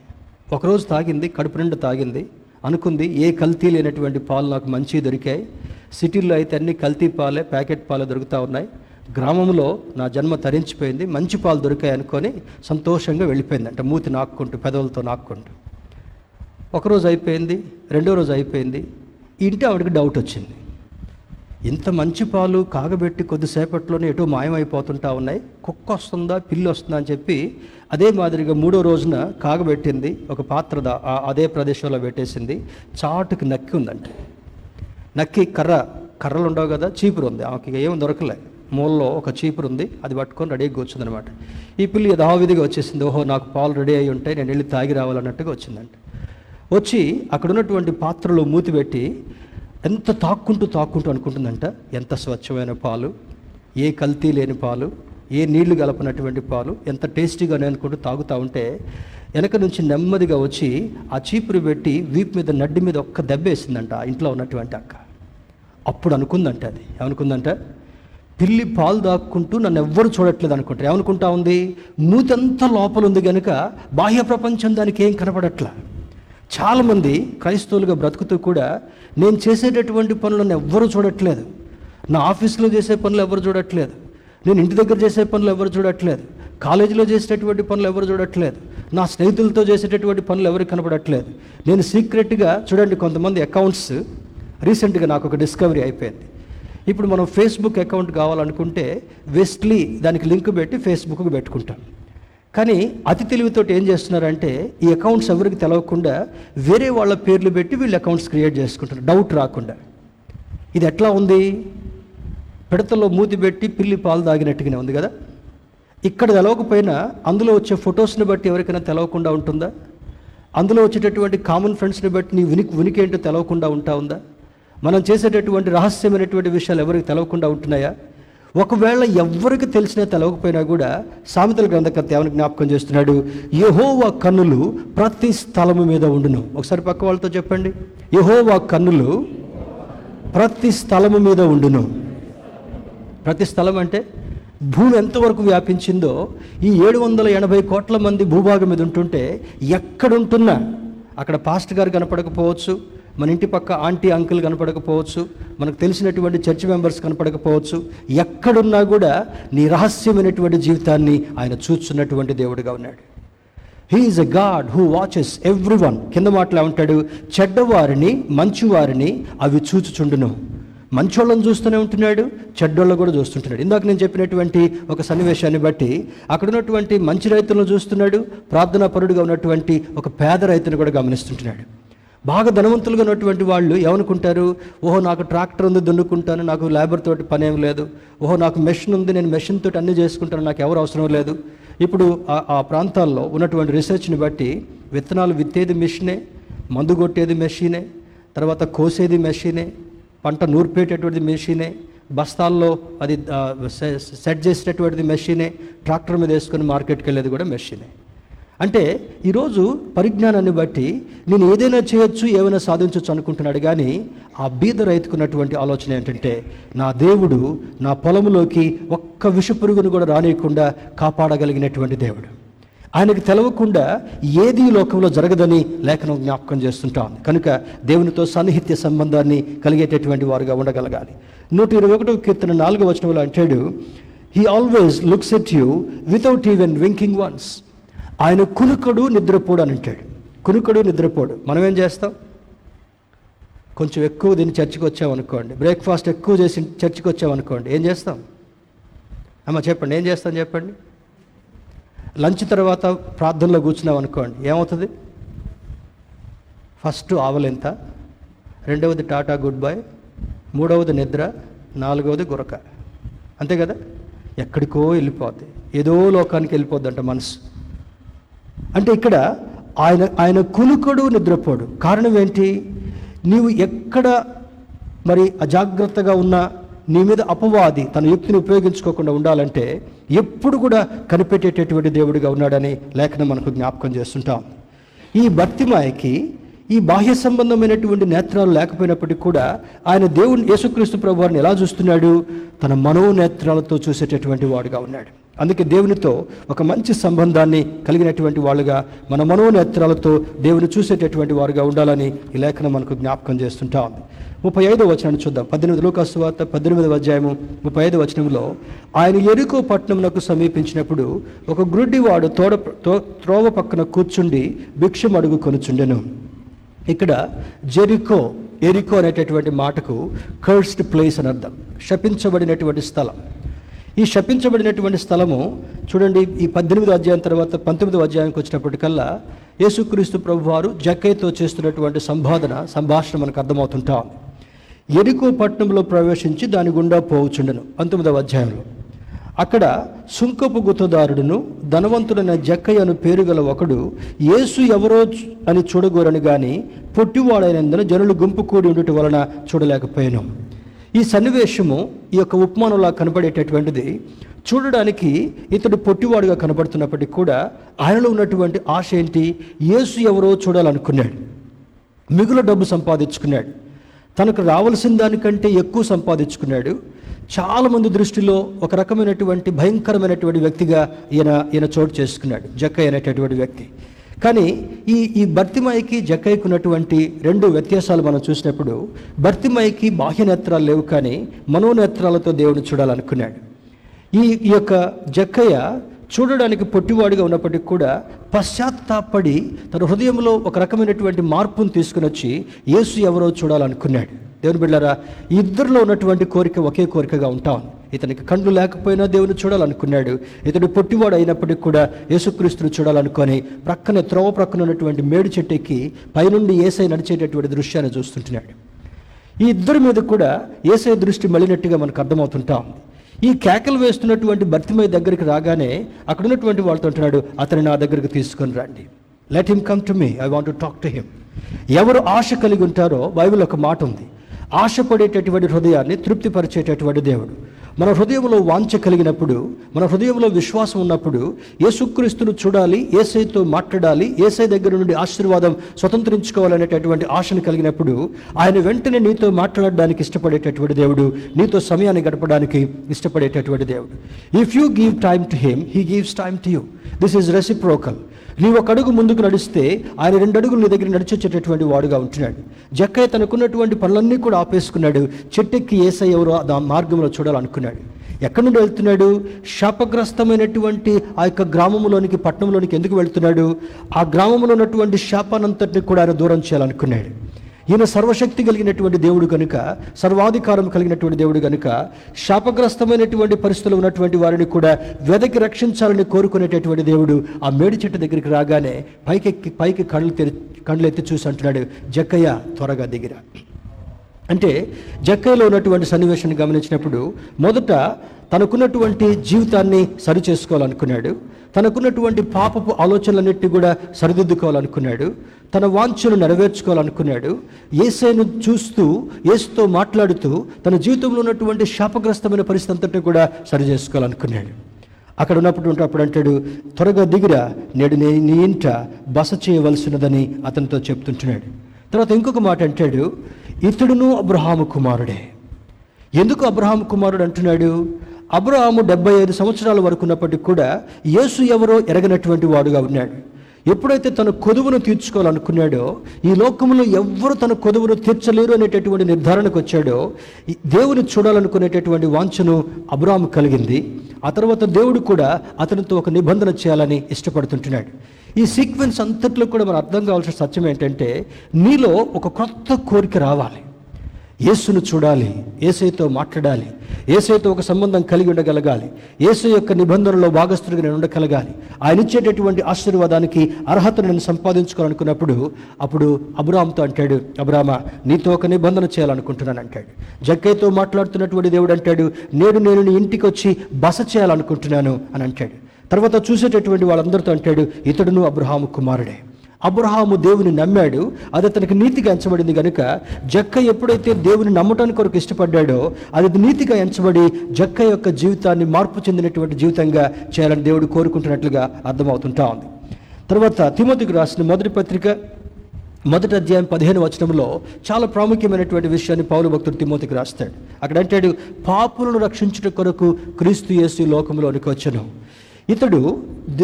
ఒకరోజు తాగింది కడుపు నిండా తాగింది. అనుకుంది ఏ కల్తీ లేనటువంటి పాలు నాకు మంచి దొరికాయి. సిటీల్లో అయితే అన్ని కల్తీ పాలే ప్యాకెట్ పాలే దొరుకుతూ ఉన్నాయి. గ్రామంలో నా జన్మ తరించిపోయింది. మంచి పాలు దొరికాయి అనుకొని సంతోషంగా వెళ్ళిపోయింది అంటే మూతి నాక్కుంటూ పెదవులతో నాక్కుంటూ. ఒకరోజు అయిపోయింది రెండో రోజు అయిపోయింది. ఇంటి ఆవిడకి డౌట్ వచ్చింది. ఇంత మంచి పాలు కాగబెట్టి కొద్దిసేపట్లోనే ఎటో మాయమైపోతుంటా ఉన్నాయి. కుక్క వస్తుందా పిల్లి వస్తుందా అని చెప్పి అదే మాదిరిగా మూడో రోజున కాగబెట్టింది ఒక పాత్ర అదే ప్రదేశంలో పెట్టేసింది. చాటుకి నక్కి ఉందంట. నక్కి కర్ర కర్రలు ఉండవు కదా చీపురు ఉంది. ఆమెకి ఏం దొరకలే. మూలలో ఒక చీపురు ఉంది అది పట్టుకొని రెడీగా కూర్చుంది అనమాట ఈ పిల్లి యథావిధిగా వచ్చేసింది. ఓహో నాకు పాలు రెడీ అయి ఉంటాయి నేను వెళ్ళి తాగి రావాలన్నట్టుగా వచ్చిందంట. వచ్చి అక్కడున్నటువంటి పాత్రలో మూతి పెట్టి ఎంత తాక్కుంటూ తాక్కుంటూ అనుకుంటుందంట ఎంత స్వచ్ఛమైన పాలు ఏ కల్తీ లేని పాలు ఏ నీళ్ళు కలపనటువంటి పాలు ఎంత టేస్టీగా అనుకుంటూ తాగుతూ ఉంటే వెనక నుంచి నెమ్మదిగా వచ్చి ఆ చీపురు పెట్టి వీపు మీద నడ్డి మీద ఒక్క దెబ్బ వేసిందంట ఆ ఇంట్లో ఉన్నటువంటి అక్క. అప్పుడు అనుకుందంట అది. ఏమనుకుందంట? పిల్లి పాలు దాక్కుంటూ నన్ను ఎవ్వరు చూడట్లేదు అనుకుంటారు. ఏమనుకుంటా ఉంది? మూతంతా లోపల ఉంది కనుక బాహ్య ప్రపంచం దానికి ఏం కనపడట్లా? చాలామంది క్రైస్తవులుగా బ్రతుకుతూ కూడా నేను చేసేటటువంటి పనులను ఎవ్వరూ చూడట్లేదు. నా ఆఫీస్లో చేసే పనులు ఎవరు చూడట్లేదు. నేను ఇంటి దగ్గర చేసే పనులు ఎవరు చూడట్లేదు. కాలేజీలో చేసేటటువంటి పనులు ఎవరు చూడట్లేదు. నా స్నేహితులతో చేసేటటువంటి పనులు ఎవరికి కనపడట్లేదు నేను సీక్రెట్గా చూడండి కొంతమంది అకౌంట్స్ రీసెంట్గా నాకు ఒక డిస్కవరీ అయిపోయింది. ఇప్పుడు మనం ఫేస్బుక్ అకౌంట్ కావాలనుకుంటే వెస్ట్లీ దానికి లింక్ పెట్టి ఫేస్బుక్కి పెట్టుకుంటాం. కానీ అతి తెలివితోటి ఏం చేస్తున్నారంటే ఈ అకౌంట్స్ ఎవరికి తెలవకుండా వేరే వాళ్ళ పేర్లు పెట్టి వీళ్ళు అకౌంట్స్ క్రియేట్ చేసుకుంటారు డౌట్ రాకుండా. ఇది ఎట్లా ఉంది? పిడతల్లో మూతి పెట్టి పిల్లి పాలు తాగినట్టుగానే ఉంది కదా? ఇక్కడ తెలవకపోయినా అందులో వచ్చే ఫొటోస్ని బట్టి ఎవరికైనా తెలవకుండా ఉంటుందా? అందులో వచ్చేటటువంటి కామన్ ఫ్రెండ్స్ని బట్టి నీ ఉనికి ఉనికి ఏంటో తెలవకుండా ఉంటా ఉందా? మనం చేసేటటువంటి రహస్యమైనటువంటి విషయాలు ఎవరికి తెలవకుండా ఉంటున్నాయా? ఒకవేళ ఎవరికి తెలిసినా తెలవకపోయినా కూడా సామెతల గ్రంథకర్త ఏమని జ్ఞాపకం చేస్తున్నాడు? యహోవా కన్నులు ప్రతి స్థలము మీద ఉండును. ఒకసారి పక్క వాళ్ళతో చెప్పండి. యహోవా కన్నులు ప్రతి స్థలము మీద ఉండును. ప్రతి స్థలం అంటే భూమి ఎంతవరకు వ్యాపించిందో ఈ ఏడు వందల ఎనభై కోట్ల మంది భూభాగం మీద ఉంటుంటే ఎక్కడుంటున్నా? అక్కడ పాస్ట్ గారు కనపడకపోవచ్చు మన ఇంటి పక్క ఆంటీ అంకుల్ కనపడకపోవచ్చు మనకు తెలిసినటువంటి చర్చ్ మెంబర్స్ కనపడకపోవచ్చు ఎక్కడున్నా కూడా నీ రహస్యమైనటువంటి జీవితాన్ని ఆయన చూస్తున్నటువంటి దేవుడిగా ఉన్నాడు. He's a God who watches every one కింద మాటలా ఉంటాడు చెడ్డవారిని మంచివారిని అవి చూచుచుండును. మంచోళ్ళని చూస్తూనే ఉంటున్నాడు చెడ్డోళ్ళని కూడా చూస్తుంటున్నాడు. ఇందాక నేను చెప్పినటువంటి ఒక సన్నివేశాన్ని బట్టి అక్కడ ఉన్నటువంటి మంచి రైతులను చూస్తున్నాడు ప్రార్థనా పరుడుగా ఉన్నటువంటి ఒక పేద రైతును కూడా గమనిస్తుంటున్నాడు. బాగా ధనవంతులుగా ఉన్నటువంటి వాళ్ళు ఏమనుకుంటారు? ఓహో నాకు ట్రాక్టర్ ఉంది దున్నుకుంటాను నాకు లేబర్ తోటి పని ఏం లేదు. ఓహో నాకు మెషిన్ ఉంది నేను మెషిన్ తోటి అన్ని చేసుకుంటాను నాకు ఎవరు అవసరం లేదు. ఇప్పుడు ఆ- ఆ ప్రాంతాల్లో ఉన్నటువంటి రీసెర్చ్ని బట్టి విత్తనాలు విత్తేది మెషినే మందు కొట్టేది మెషినే తర్వాత కోసేది మెషినే పంట నూర్పేటటువంటిది మెషినే బస్తాల్లో అది సె- సెట్ చేసేటటువంటిది మెషినే ట్రాక్టర్ మీద వేసుకొని మార్కెట్కి వెళ్ళేది కూడా మెషినే. అంటే ఈరోజు పరిజ్ఞానాన్ని బట్టి నేను ఏదైనా చేయొచ్చు ఏమైనా సాధించవచ్చు అనుకుంటున్నాడు కానీ ఆ బీద రైతుకున్నటువంటి ఆలోచన ఏంటంటే నా దేవుడు నా పొలంలోకి ఒక్క విషపురుగును కూడా రానియకుండా కాపాడగలిగినటువంటి దేవుడు. ఆయనకు తెలవకుండా ఏది లోకంలో జరగదని లేఖనం జ్ఞాపకం చేస్తుంటాం కనుక దేవునితో సన్నిహిత్య సంబంధాన్ని కలిగేటటువంటి వారుగా ఉండగలగాలి. నూట ఇరవై ఒకటో కీర్తన నాలుగో వచనంలో అంటాడు he always looks at you without even winking once ఆయన కునుకడు నిద్రపోడు అని అంటాడు. కునుకడు నిద్రపోడు. మనం ఏం చేస్తాం? కొంచెం ఎక్కువ తిని చర్చకు వచ్చామనుకోండి బ్రేక్ఫాస్ట్ ఎక్కువ చేసి చర్చకు వచ్చామనుకోండి ఏం చేస్తాం? అమ్మ చెప్పండి ఏం చేస్తాం చెప్పండి? లంచ్ తర్వాత ప్రార్థనలో కూర్చున్నాం అనుకోండి ఏమవుతుంది? ఫస్ట్ ఆవలింత రెండవది టాటా గుడ్ బై మూడవది నిద్ర నాలుగవది గురక. అంతే కదా? ఎక్కడికో వెళ్ళిపోద్ది. ఏదో లోకానికి వెళ్ళిపోద్దంట మనసు. అంటే ఇక్కడ ఆయన ఆయన కునుకడు నిద్రపోడు. కారణం ఏంటి? నీవు ఎక్కడ మరి అజాగ్రత్తగా ఉన్నా నీ మీద అపవాది తన యుక్తిని ఉపయోగించుకోకుండా ఉండాలంటే ఎప్పుడు కూడా కనిపెట్టేటటువంటి దేవుడిగా ఉన్నాడని లేఖనం మనకు జ్ఞాపకం చేస్తుంటాం. ఈ భక్తిమాయకి ఈ బాహ్య సంబంధమైనటువంటి నేత్రాలు లేకపోయినప్పటికీ కూడా ఆయన దేవుని యేసుక్రీస్తు ప్రభువారిని ఎలా చూస్తున్నాడు? తన మనోనేత్రాలతో చూసేటటువంటి వాడుగా ఉన్నాడు. అందుకే దేవునితో ఒక మంచి సంబంధాన్ని కలిగినటువంటి వాళ్ళుగా మన మనోనేత్రాలతో దేవుని చూసేటటువంటి వారుగా ఉండాలని ఈ లేఖనం మనకు జ్ఞాపకం చేస్తుంటా ఉంది. ముప్పై ఐదో వచనాన్ని చూద్దాం. పద్దెనిమిది లోకాసు వార్త పద్దెనిమిది అధ్యాయము ముప్పై ఐదో వచనంలో ఆయన ఎరుకో పట్టణంనకు సమీపించినప్పుడు ఒక గ్రుడ్డివాడు తోడ తో- త్రోవ పక్కన కూర్చుండి భిక్షం అడుగు కొనుచుండెను. ఇక్కడ జెరికో ఎరికో అనేటటువంటి మాటకు కర్స్డ్ ప్లేస్ అని అర్థం. శపించబడినటువంటి స్థలం. ఈ శపించబడినటువంటి స్థలము చూడండి ఈ పద్దెనిమిదో అధ్యాయం తర్వాత పంతొమ్మిదో అధ్యాయానికి వచ్చినప్పటికల్లా యేసుక్రీస్తు ప్రభు వారు జక్కైతో చేస్తున్నటువంటి సంపాదన సంభాషణ మనకు అర్థమవుతుంటా ఉంది. ఎరికో పట్టణంలో ప్రవేశించి దాని గుండా పోవచ్చుండెను పంతొమ్మిదవ అధ్యాయంలో. అక్కడ సుంకపు గుత్తదారుడును ధనవంతుడైన జక్కయ్యను పేరు గల ఒకడు యేసు ఎవరో అని చూడగోరని కానీ పొట్టివాడైనందున జనులు గుంపు కూడి ఉండటం వలన చూడలేకపోయాను. ఈ సన్నివేశము ఈ యొక్క ఉపమానంలా కనబడేటటువంటిది చూడడానికి ఇతడు పొట్టివాడుగా కనబడుతున్నప్పటికీ కూడా ఆయనలో ఉన్నటువంటి ఆశ ఏంటి? యేసు ఎవరో చూడాలనుకున్నాడు. మిగులు డబ్బు సంపాదించుకున్నాడు. తనకు రావాల్సిన దానికంటే ఎక్కువ సంపాదించుకున్నాడు. చాలామంది దృష్టిలో ఒక రకమైనటువంటి భయంకరమైనటువంటి వ్యక్తిగా ఈయన ఈయన చోటు చేసుకున్నాడు. జక్క అనేటటువంటి వ్యక్తి. కానీ ఈ ఈ భర్తిమాయికి జక్కయ్యకు ఉన్నటువంటి రెండు వ్యత్యాసాలు మనం చూసినప్పుడు భర్తిమాయికి బాహ్య నేత్రాలు లేవు కానీ మనోనేత్రాలతో దేవుడిని చూడాలనుకున్నాడు. ఈ ఈ యొక్క జక్కయ్య చూడడానికి పొట్టివాడిగా ఉన్నప్పటికీ కూడా పశ్చాత్తాపడి తన హృదయంలో ఒక రకమైనటువంటి మార్పును తీసుకుని వచ్చి యేసు ఎవరో చూడాలనుకున్నాడు. దేవుని బిళ్ళారా ఇద్దరిలో ఉన్నటువంటి కోరిక ఒకే కోరికగా ఉంటాను ఇతనికి కళ్ళు లేకపోయినా దేవుని చూడాలనుకున్నాడు. ఇతడు పొట్టివాడు అయినప్పటికీ కూడా యేసుక్రీస్తుని చూడాలనుకొని ప్రక్కనే త్రోవ ప్రక్కన ఉన్నటువంటి మేడు చెట్టెక్కి పైనుండి ఏసై నడిచేటటువంటి దృశ్యాన్ని చూస్తుంటున్నాడు. ఈ ఇద్దరి మీద కూడా ఏసై దృష్టి మళ్ళినట్టుగా మనకు అర్థమవుతుంటాం ఈ కేకలు వేస్తున్నటువంటి భర్తిమయ దగ్గరికి రాగానే అక్కడ ఉన్నటువంటి వాళ్ళతో అంటున్నాడు అతని నా దగ్గరికి తీసుకొని రండి. Let him come to me I want to talk to him ఎవరు ఆశ కలిగి ఉంటారో బైబిల్ ఒక మాట ఉంది. ఆశపడేటటువంటి హృదయాన్ని తృప్తిపరిచేటటువంటి దేవుడు. మన హృదయంలో వాంఛ కలిగినప్పుడు మన హృదయంలో విశ్వాసం ఉన్నప్పుడు యేసుక్రీస్తును చూడాలి ఏసైతో మాట్లాడాలి ఏసై దగ్గర నుండి ఆశీర్వాదం స్వతంత్రించుకోవాలనేటటువంటి ఆశను కలిగినప్పుడు ఆయన వెంటనే నీతో మాట్లాడడానికి ఇష్టపడేటటువంటి దేవుడు నీతో సమయాన్ని గడపడానికి ఇష్టపడేటటువంటి దేవుడు. If you give time to him he gives time to you this is reciprocal నీవు ఒక అడుగు ముందుకు నడిస్తే ఆయన రెండు అడుగులు నీ దగ్గర నడిచొచ్చేటటువంటి వాడుగా ఉంటున్నాడు. జక్కయ్య తనకున్నటువంటి పనులన్నీ కూడా ఆపేసుకున్నాడు. చెట్టెక్కి ఏసై ఎవరో ఆ మార్గంలో చూడాలనుకున్నాడు. ఎక్కడి నుండి వెళ్తున్నాడు? శాపగ్రస్తమైనటువంటి ఆ యొక్క గ్రామంలోనికి పట్టణంలోనికి ఎందుకు వెళ్తున్నాడు? ఆ గ్రామంలో ఉన్నటువంటి శాపానంతటిని కూడా ఆయన దూరం చేయాలనుకున్నాడు. ఈయన సర్వశక్తి కలిగినటువంటి దేవుడు కనుక సర్వాధికారం కలిగినటువంటి దేవుడు కనుక శాపగ్రస్తమైనటువంటి పరిస్థితులు ఉన్నటువంటి వారిని కూడా వెదకి రక్షించాలని కోరుకునేటటువంటి దేవుడు ఆ మేడి చెట్టు దగ్గరికి రాగానే పైకెక్కి పైకి కళ్ళు తెరి కళ్ళు ఎత్తి చూసి అంటున్నాడు జక్కయ్య త్వరగా దిగిరా. అంటే జక్కయ్యలో ఉన్నటువంటి సన్నివేశాన్ని గమనించినప్పుడు మొదట తనకున్నటువంటి జీవితాన్ని సరి చేసుకోవాలనుకున్నాడు తనకున్నటువంటి పాపపు ఆలోచనలన్నిటి కూడా సరిదిద్దుకోవాలనుకున్నాడు. తన వాంఛను నెరవేర్చుకోవాలనుకున్నాడు. ఏసైను చూస్తూ ఏసుతో మాట్లాడుతూ తన జీవితంలో ఉన్నటువంటి శాపగ్రస్తమైన పరిస్థితి అంతటిని కూడా సరి చేసుకోవాలనుకున్నాడు అక్కడ ఉన్నప్పుడు అప్పుడు అంటాడు త్వరగా దిగిరా నేడు నే నీ ఇంట బస చేయవలసినదని అతనితో చెప్తుంటున్నాడు. తర్వాత ఇంకొక మాట అంటాడు ఇతడును అబ్రహాము కుమారుడే. ఎందుకు అబ్రహాము కుమారుడు అంటున్నాడు? అబ్రహాము డెబ్బై ఐదు సంవత్సరాల వరకు ఉన్నప్పటికీ కూడా యేసు ఎవరో ఎరగనటువంటి వాడుగా ఉన్నాడు. ఎప్పుడైతే తన కొదువును తీర్చుకోవాలనుకున్నాడో ఈ లోకంలో ఎవ్వరు తన కొదువును తీర్చలేరు అనేటటువంటి నిర్ధారణకు వచ్చాడో ఈ దేవుని చూడాలనుకునేటటువంటి వాంఛను అబ్రాము కలిగింది. ఆ తర్వాత దేవుడు కూడా అతనితో ఒక నిబంధన చేయాలని ఇష్టపడుతుంటున్నాడు. ఈ సీక్వెన్స్ అంతట్లో కూడా మనం అర్థం కావాల్సిన సత్యం ఏంటంటే నీలో ఒక కొత్త కోరిక రావాలి. యేసును చూడాలి ఏసైతో మాట్లాడాలి ఏసైతో ఒక సంబంధం కలిగి ఉండగలగాలి ఏసు యొక్క నిబంధనలో భాగస్థుడిగా నేను ఉండగలగాలి. ఆయన ఇచ్చేటటువంటి ఆశీర్వాదానికి అర్హతను నేను సంపాదించుకోవాలనుకున్నప్పుడు అప్పుడు అబ్రామ్తో అంటాడు అబ్రామ నీతో ఒక నిబంధన చేయాలనుకుంటున్నాను అంటాడు. జక్కయ్యతో మాట్లాడుతున్నటువంటి దేవుడు అంటాడు నేడు నేను నీ ఇంటికి వచ్చి బస చేయాలనుకుంటున్నాను అని అంటాడు. తర్వాత చూసేటటువంటి వాళ్ళందరితో అంటాడు ఇతడును అబ్రహాము కుమారుడే. అబ్రహాము దేవుని నమ్మాడు అది అతనికి నీతిగా ఎంచబడింది కనుక జక్క ఎప్పుడైతే దేవుని నమ్మటానికి కొరకు ఇష్టపడ్డాడో అది నీతిగా ఎంచబడి జక్క యొక్క జీవితాన్ని మార్పు చెందినటువంటి జీవితంగా చేయాలని దేవుడు కోరుకుంటున్నట్లుగా అర్థమవుతుంటా ఉంది. తర్వాత తిమోతికి రాసిన మొదటి పత్రిక మొదటి అధ్యాయం పదిహేను వచనంలో చాలా ప్రాముఖ్యమైనటువంటి విషయాన్ని పౌరు భక్తుడు తిమోతికి రాస్తాడు. అక్కడ అంటాడు పాపులను రక్షించుట కొరకు క్రీస్తు యేసు లోకంలోనికి వచ్చను. ఇతడు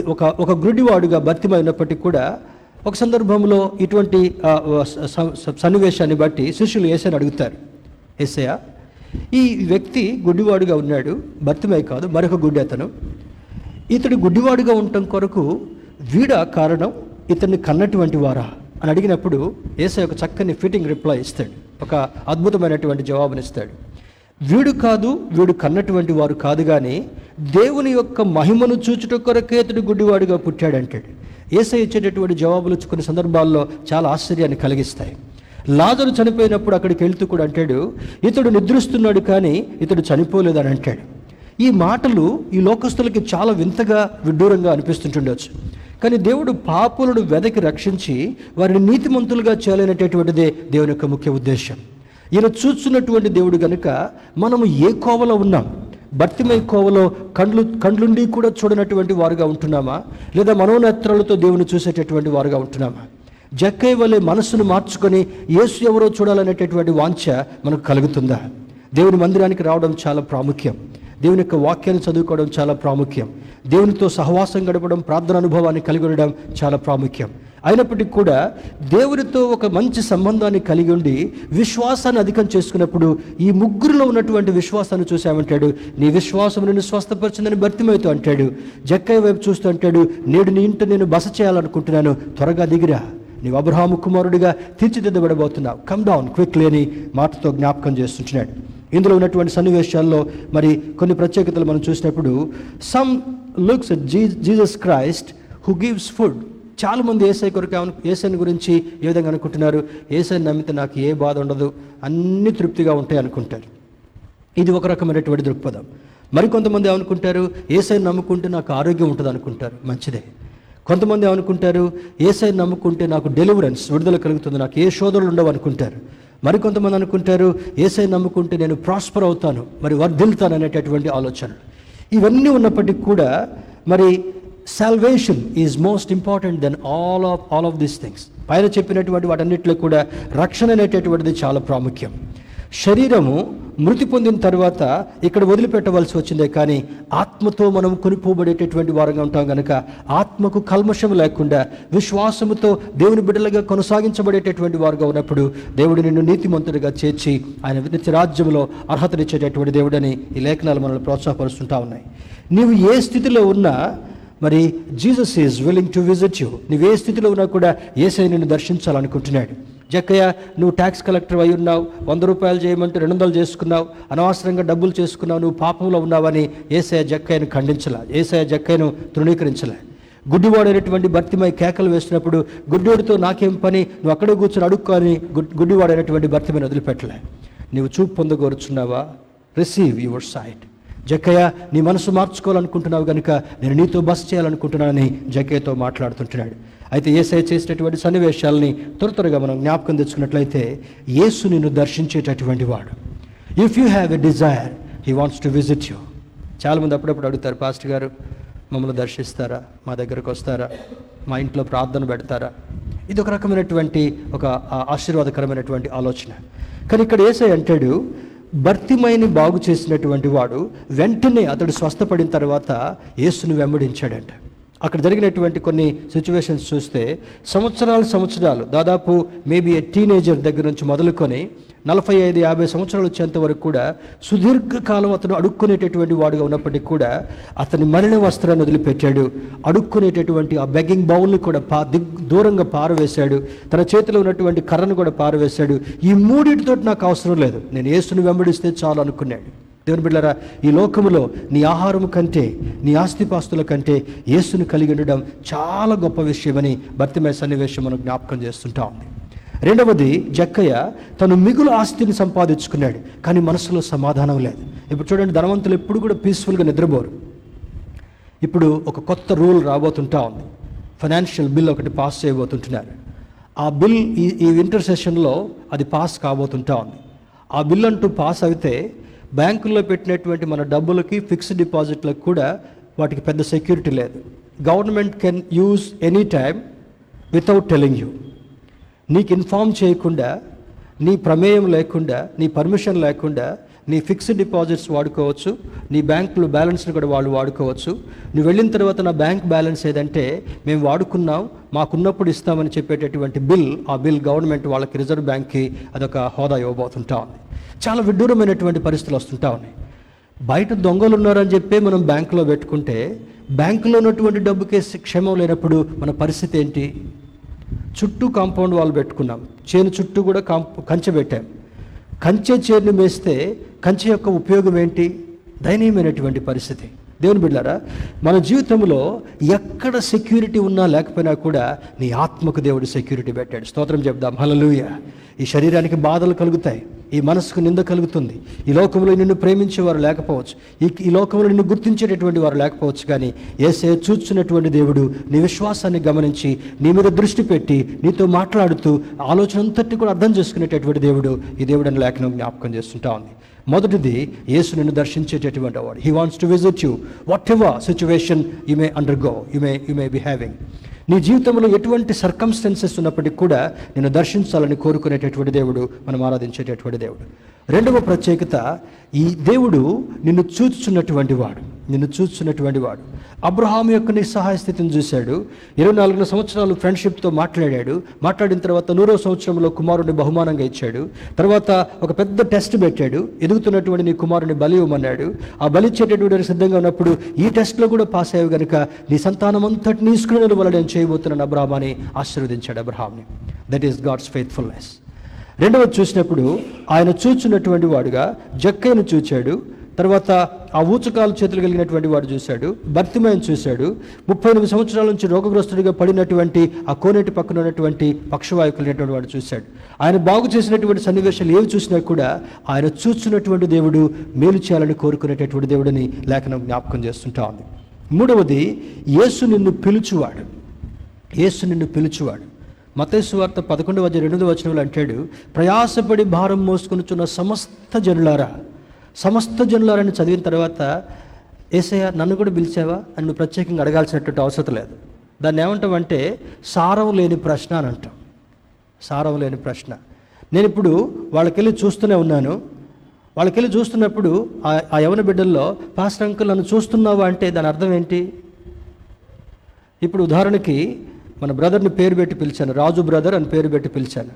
ఒక ఒక గుడ్డివాడుగా భర్తిమైనప్పటికీ కూడా ఒక సందర్భంలో ఇటువంటి సన్నివేశాన్ని బట్టి శిష్యులు ఏసని అడుగుతారు. ఏసయ్య ఈ వ్యక్తి గుడ్డివాడుగా ఉన్నాడు భర్తమే కాదు మరొక గుడ్డి అతను. ఇతడు గుడ్డివాడుగా ఉండటం కొరకు వీడ కారణం ఇతన్ని కన్నటువంటి వారా అని అడిగినప్పుడు ఏసై ఒక చక్కని ఫిట్టింగ్ రిప్లై ఇస్తాడు. ఒక అద్భుతమైనటువంటి జవాబునిస్తాడు. వీడు కాదు వీడు కన్నటువంటి వారు కాదు కానీ దేవుని యొక్క మహిమను చూచుట కొరకే ఇతడు గుడ్డివాడుగా పుట్టాడంటాడు. ఏసై ఇచ్చేటటువంటి జవాబులు కొన్ని సందర్భాల్లో చాలా ఆశ్చర్యాన్ని కలిగిస్తాయి. లాజరు చనిపోయినప్పుడు అక్కడికి వెళ్తూ కూడా అంటాడు ఇతడు నిద్రిస్తున్నాడు కానీ ఇతడు చనిపోలేదని అంటాడు. ఈ మాటలు ఈ లోకస్తులకి చాలా వింతగా విడ్డూరంగా అనిపిస్తుంటుండొచ్చు. కానీ దేవుడు పాపులను వెదకి రక్షించి వారిని నీతిమంతులుగా చేయాలనేటటువంటిదే దేవుని యొక్క ముఖ్య ఉద్దేశం. ఈయన చూస్తున్నటువంటి దేవుడు కనుక మనము ఏ కోవలో ఉన్నాం భర్తిమై కోవలో కండ్లు కండ్లుండి కూడా చూడనటువంటి వారుగా ఉంటున్నామా? లేదా మనోనేత్రాలతో దేవుని చూసేటటువంటి వారుగా ఉంటున్నామా? జక్కయ్య వలె మనస్సును మార్చుకొని యేసు ఎవరో చూడాలనేటటువంటి వాంఛ మనకు కలుగుతుందా? దేవుని మందిరానికి రావడం చాలా ప్రాముఖ్యం. దేవుని యొక్క వాక్యాన్ని చదువుకోవడం చాలా ప్రాముఖ్యం. దేవునితో సహవాసం గడపడం ప్రార్థన అనుభవాన్ని కలిగి ఉండడం చాలా ప్రాముఖ్యం. అయినప్పటికీ కూడా దేవుడితో ఒక మంచి సంబంధాన్ని కలిగి ఉండి విశ్వాసాన్ని అధికం చేసుకున్నప్పుడు ఈ ముగ్గురులో ఉన్నటువంటి విశ్వాసాన్ని చూసామంటాడు నీ విశ్వాసం నేను స్వస్థపరచిందని భర్తిమవుతూ అంటాడు. జక్కయ్య వైపు చూస్తూ అంటాడు నేడు నీ ఇంట నేను బస చేయాలనుకుంటున్నాను. త్వరగా దిగిరా. నీవు అబ్రహాము కుమారుడిగా తీర్చిదిద్దబడబోతున్నావు. కమ్ డౌన్ క్విక్లీ అని మాటతో జ్ఞాపకం చేస్తుంటున్నాడు. ఇందులో ఉన్నటువంటి సన్నివేశాల్లో మరి కొన్ని ప్రత్యేకతలు మనం చూసినప్పుడు some looks G Jesus Christ who gives food చాలామంది ఏసై కొరకు ఏసైని గురించి ఏ విధంగా అనుకుంటున్నారు? ఏసైని నమ్మితే నాకు ఏ బాధ ఉండదు. అన్ని తృప్తిగా ఉంటాయి అనుకుంటారు. ఇది ఒక రకమైనటువంటి దృక్పథం. మరికొంతమంది ఏమనుకుంటారు? ఏసైని నమ్ముకుంటే నాకు ఆరోగ్యం ఉంటుంది అనుకుంటారు. మంచిదే. కొంతమంది ఏమనుకుంటారు? ఏసైని నమ్ముకుంటే నాకు డెలివరెన్స్ విడుదల కలుగుతుంది. నాకు ఏ శోధనలు ఉండవు అనుకుంటారు. మరికొంతమంది అనుకుంటారు? ఏసై నమ్ముకుంటే నేను ప్రాస్పర్ అవుతాను మరి వర్ధిల్తాను అనేటటువంటి ఆలోచనలు. ఇవన్నీ ఉన్నప్పటికీ కూడా మరి salvation is most important then all of all of these things పైన చెప్పినటువంటి వాటన్నిటిలో కూడా రక్షణ అనేటటువంటిది చాలా ప్రాముఖ్యం. శరీరము మృతి పొందిన తర్వాత ఇక్కడ వదిలిపెట్టవలసి వచ్చిందే కానీ ఆత్మతో మనం కొనిపోబడేటటువంటి వారంగా ఉంటాం కనుక ఆత్మకు కల్మషం లేకుండా విశ్వాసముతో దేవుని బిడ్డలుగా కొనసాగించబడేటటువంటి వారుగా ఉన్నప్పుడు దేవుడు నిన్ను నీతిమంతుడిగా చేర్చి ఆయన నిత్య రాజ్యంలో అర్హతనిచ్చేటటువంటి దేవుడని ఈ లేఖనాలు మనల్ని ప్రోత్సాహపరుస్తుంటా ఉన్నాయి. నీవు ఏ స్థితిలో ఉన్నా మరి Jesus is willing to visit you నువ్వు ఏ స్థితిలో ఉన్నా కూడా ఏసై నిన్ను దర్శించాలనుకుంటున్నాడు. జక్కయ్య నువ్వు ట్యాక్స్ కలెక్టర్ అయి ఉన్నావు వంద రూపాయలు చేయమంటే రెండు వందలు చేసుకున్నావు అనవసరంగా డబ్బులు చేసుకున్నావు నువ్వు పాపంలో ఉన్నావని ఏసయ జక్కయ్యను ఖండించలే. ఏసయ జక్కయ్యను తృణీకరించలే. గుడ్డివాడైనటువంటి భర్తిమై కేకలు వేసినప్పుడు గుడ్డివాడితో నాకేం పని? నువ్వు అక్కడే కూర్చొని అడుక్కొని గుడ్డివాడైనటువంటి భర్తిమని వదిలిపెట్టలే. నువ్వు చూపు పొందగోరుచున్నావా? రిసీవ్ యువర్ సైట్ జక్కయ్య నీ మనసు మార్చుకోవాలనుకుంటున్నావు కనుక నేను నీతో బస్ చేయాలనుకుంటున్నానని జక్కయ్యతో మాట్లాడుతుంటున్నాడు. అయితే ఏసై చేసినటువంటి సన్నివేశాలని త్వర త్వరగా మనం జ్ఞాపకం తెచ్చుకున్నట్లయితే యేసు నిన్ను దర్శించేటటువంటి వాడు. If you have a desire he wants to visit you చాలామంది అప్పుడప్పుడు అడుగుతారు పాస్టర్ గారు మమ్మల్ని దర్శిస్తారా? మా దగ్గరకు వస్తారా? మా ఇంట్లో ప్రార్థన పెడతారా? ఇది ఒక రకమైనటువంటి ఒక ఆశీర్వాదకరమైనటువంటి ఆలోచన. కానీ ఇక్కడ ఏసై అంటాడు భర్తిమైని బాగు చేసినటువంటి వాడు వెంటనే అతడు స్వస్థపడిన తర్వాత యేసును వెంబడించాడంట. అక్కడ జరిగినటువంటి కొన్ని సిచ్యువేషన్స్ చూస్తే సంవత్సరాలు సంవత్సరాలు దాదాపు మేబీ ఏ టీనేజర్ దగ్గర నుంచి మొదలుకొని నలభై ఐదు యాభై సంవత్సరాలు వచ్చేంత వరకు కూడా సుదీర్ఘకాలం అతను అడుక్కునేటటువంటి వాడుగా ఉన్నప్పటికీ కూడా అతని మరణ వస్త్రాన్ని వదిలిపెట్టాడు. అడుక్కునేటటువంటి ఆ బెగ్గింగ్ బౌల్ని కూడా పా దిగ్ దూరంగా పారవేశాడు. తన చేతిలో ఉన్నటువంటి కర్రను కూడా పారవేశాడు. ఈ మూడింటితో నాకు అవసరం లేదు. నేను ఏసును వెంబడిస్తే చాలు అనుకున్నాడు. దేవుని బిడ్డరా ఈ లోకములో నీ ఆహారం కంటే నీ ఆస్తిపాస్తుల కంటే యేసును కలిగి ఉండడం చాలా గొప్ప విషయమని భర్తమయ సన్నివేశం మనం జ్ఞాపకం చేస్తుంటా ఉంది. రెండవది జక్కయ్య తను మిగులు ఆస్తిని సంపాదించుకున్నాడు కానీ మనసులో సమాధానం లేదు. ఇప్పుడు చూడండి ధనవంతులు ఎప్పుడు కూడా పీస్ఫుల్గా నిద్రపోరు. ఇప్పుడు ఒక కొత్త రూల్ రాబోతుంటా ఉంది. ఫైనాన్షియల్ బిల్ ఒకటి పాస్ చేయబోతుంటున్నారు. ఆ బిల్ ఈ ఈ వింటర్ సెషన్లో అది పాస్ కాబోతుంటా ఉంది. ఆ బిల్ అంటూ పాస్ అయితే బ్యాంకుల్లో పెట్టినటువంటి మన డబ్బులకి ఫిక్స్డ్ డిపాజిట్లకు కూడా వాటికి పెద్ద సెక్యూరిటీ లేదు. Government can use any time without telling you నీకు ఇన్ఫామ్ చేయకుండా నీ ప్రమేయం లేకుండా నీ పర్మిషన్ లేకుండా నీ ఫిక్స్డ్ డిపాజిట్స్ వాడుకోవచ్చు నీ బ్యాంకులో బ్యాలెన్స్ని కూడా వాళ్ళు వాడుకోవచ్చు. నువ్వు వెళ్ళిన తర్వాత నా బ్యాంక్ బ్యాలెన్స్ ఏదంటే మేము వాడుకున్నాం మాకున్నప్పుడు ఇస్తామని చెప్పేటటువంటి బిల్ ఆ బిల్ గవర్నమెంట్ వాళ్ళకి రిజర్వ్ బ్యాంక్కి అదొక హోదా ఇవ్వబోతుంటా ఉంది. చాలా విడ్డూరమైనటువంటి పరిస్థితులు వస్తుంటా ఉన్నాయి. బయట దొంగలు ఉన్నారని చెప్పి మనం బ్యాంకులో పెట్టుకుంటే బ్యాంకులో ఉన్నటువంటి డబ్బుకే క్షేమం లేనప్పుడు మన పరిస్థితి ఏంటి? చుట్టూ కాంపౌండ్ వాళ్ళు పెట్టుకున్నాం. చేను చుట్టూ కూడా కాంప కంచె పెట్టాం. కంచె చేరుని వేస్తే కంచె యొక్క ఉపయోగం ఏంటి? దయనీయమైనటువంటి పరిస్థితి. దేవుని బిడ్డారా మన జీవితంలో ఎక్కడ సెక్యూరిటీ ఉన్నా లేకపోయినా కూడా నీ ఆత్మకు దేవుడు సెక్యూరిటీ పెట్టాడు. స్తోత్రం చెప్దాం. హలలుయ ఈ శరీరానికి బాధలు కలుగుతాయి. ఈ మనసుకు నింద కలుగుతుంది. ఈ లోకంలో నిన్ను ప్రేమించేవారు లేకపోవచ్చు. ఈ ఈ లోకంలో నిన్ను గుర్తించేటటువంటి వారు లేకపోవచ్చు. కానీ ఏసే చూచున్నటువంటి దేవుడు నీ విశ్వాసాన్ని గమనించి నీ మీద దృష్టి పెట్టి నీతో మాట్లాడుతూ ఆలోచన అంతటి కూడా అర్థం చేసుకునేటటువంటి దేవుడు ఈ దేవుడు అని లేఖనం జ్ఞాపకం చేస్తుంటా ఉంది. మొదటిది యేసు నిన్ను దర్శించేటటువంటి వాడు. He wants to visit you whatever situation you may undergo you may you may be having నీ జీవితంలో ఎటువంటి సర్కమ్స్టెన్సెస్ ఉన్నప్పటికీ కూడా నేను దర్శించాలని కోరుకునేటటువంటి దేవుడు మనం ఆరాధించేటటువంటి దేవుడు. రెండవ ప్రత్యేకత ఈ దేవుడు నిన్ను చూచుచున్నటువంటి వాడు. నిన్ను చూచుచున్నటువంటి వాడు. అబ్రహాం యొక్క నిస్సహాయ స్థితిని చూశాడు. ఇరవై నాలుగు సంవత్సరాలు ఫ్రెండ్షిప్తో మాట్లాడాడు. మాట్లాడిన తర్వాత నూరో సంవత్సరంలో కుమారుడిని బహుమానంగా ఇచ్చాడు. తర్వాత ఒక పెద్ద టెస్ట్ పెట్టాడు. ఎదుగుతున్నటువంటి నీ కుమారుని బలి ఇవ్వమన్నాడు. ఆ బలి ఇచ్చేటటువంటి సిద్ధంగా ఉన్నప్పుడు ఈ టెస్ట్లో కూడా పాస్ అయ్యావు కనుక నీ సంతానం అంతటిని ఇసుకుని వల్ల నేను చేయబోతున్నాను అబ్రహామాని ఆశీర్వదించాడు అబ్రహాంని దట్ ఈస్ గాడ్స్ ఫెయిత్ఫుల్నెస్ రెండవది చూసినప్పుడు ఆయన చూచున్నటువంటి వాడుగా జక్కైను చూచాడు. తర్వాత ఆ ఊచకాలు చేతులు కలిగినటువంటి వాడు చూశాడు. భర్తిమయం చూశాడు. ముప్పై ఎనిమిది సంవత్సరాల నుంచి రోగగ్రస్తుడిగా పడినటువంటి ఆ కోనేటి పక్కన ఉన్నటువంటి పక్షవాయు కలిగినటువంటి వాడు చూశాడు. ఆయన బాగు చేసినటువంటి సన్నివేశాలు ఏవి చూసినా కూడా ఆయన చూస్తున్నటువంటి దేవుడు మేలు చేయాలని కోరుకునేటటువంటి దేవుడిని లేఖనం జ్ఞాపకం చేస్తుంటా ఉంది. మూడవది యేసు నిన్ను పిలుచువాడు. యేసు నిన్ను పిలుచువాడు. మతేసు వార్త పదకొండు వచ్చి రెండు వచనంలో అంటాడు ప్రయాసపడి భారం మోసుకొనుచున్న సమస్త జనులారా సమస్త జనులారని చదివిన తర్వాత ఏసయ్య నన్ను కూడా పిలిచావా? అని నువ్వు ప్రత్యేకంగా అడగాల్సినటువంటి అవసరం లేదు. దాన్ని ఏమంటామంటే సారం లేని ప్రశ్న అని అంటాం. సారం లేని ప్రశ్న. నేను ఇప్పుడు వాళ్ళకెళ్ళి చూస్తూనే ఉన్నాను. వాళ్ళకెళ్ళి చూస్తున్నప్పుడు ఆ- ఆ యవన బిడ్డల్లో పాస్టర్ అంకుల్ నన్ను చూస్తున్నావా? అంటే దాని అర్థం ఏంటి? ఇప్పుడు ఉదాహరణకి మన బ్రదర్ని పేరు పెట్టి పిలిచాను. రాజు బ్రదర్ అని పేరు పెట్టి పిలిచాను.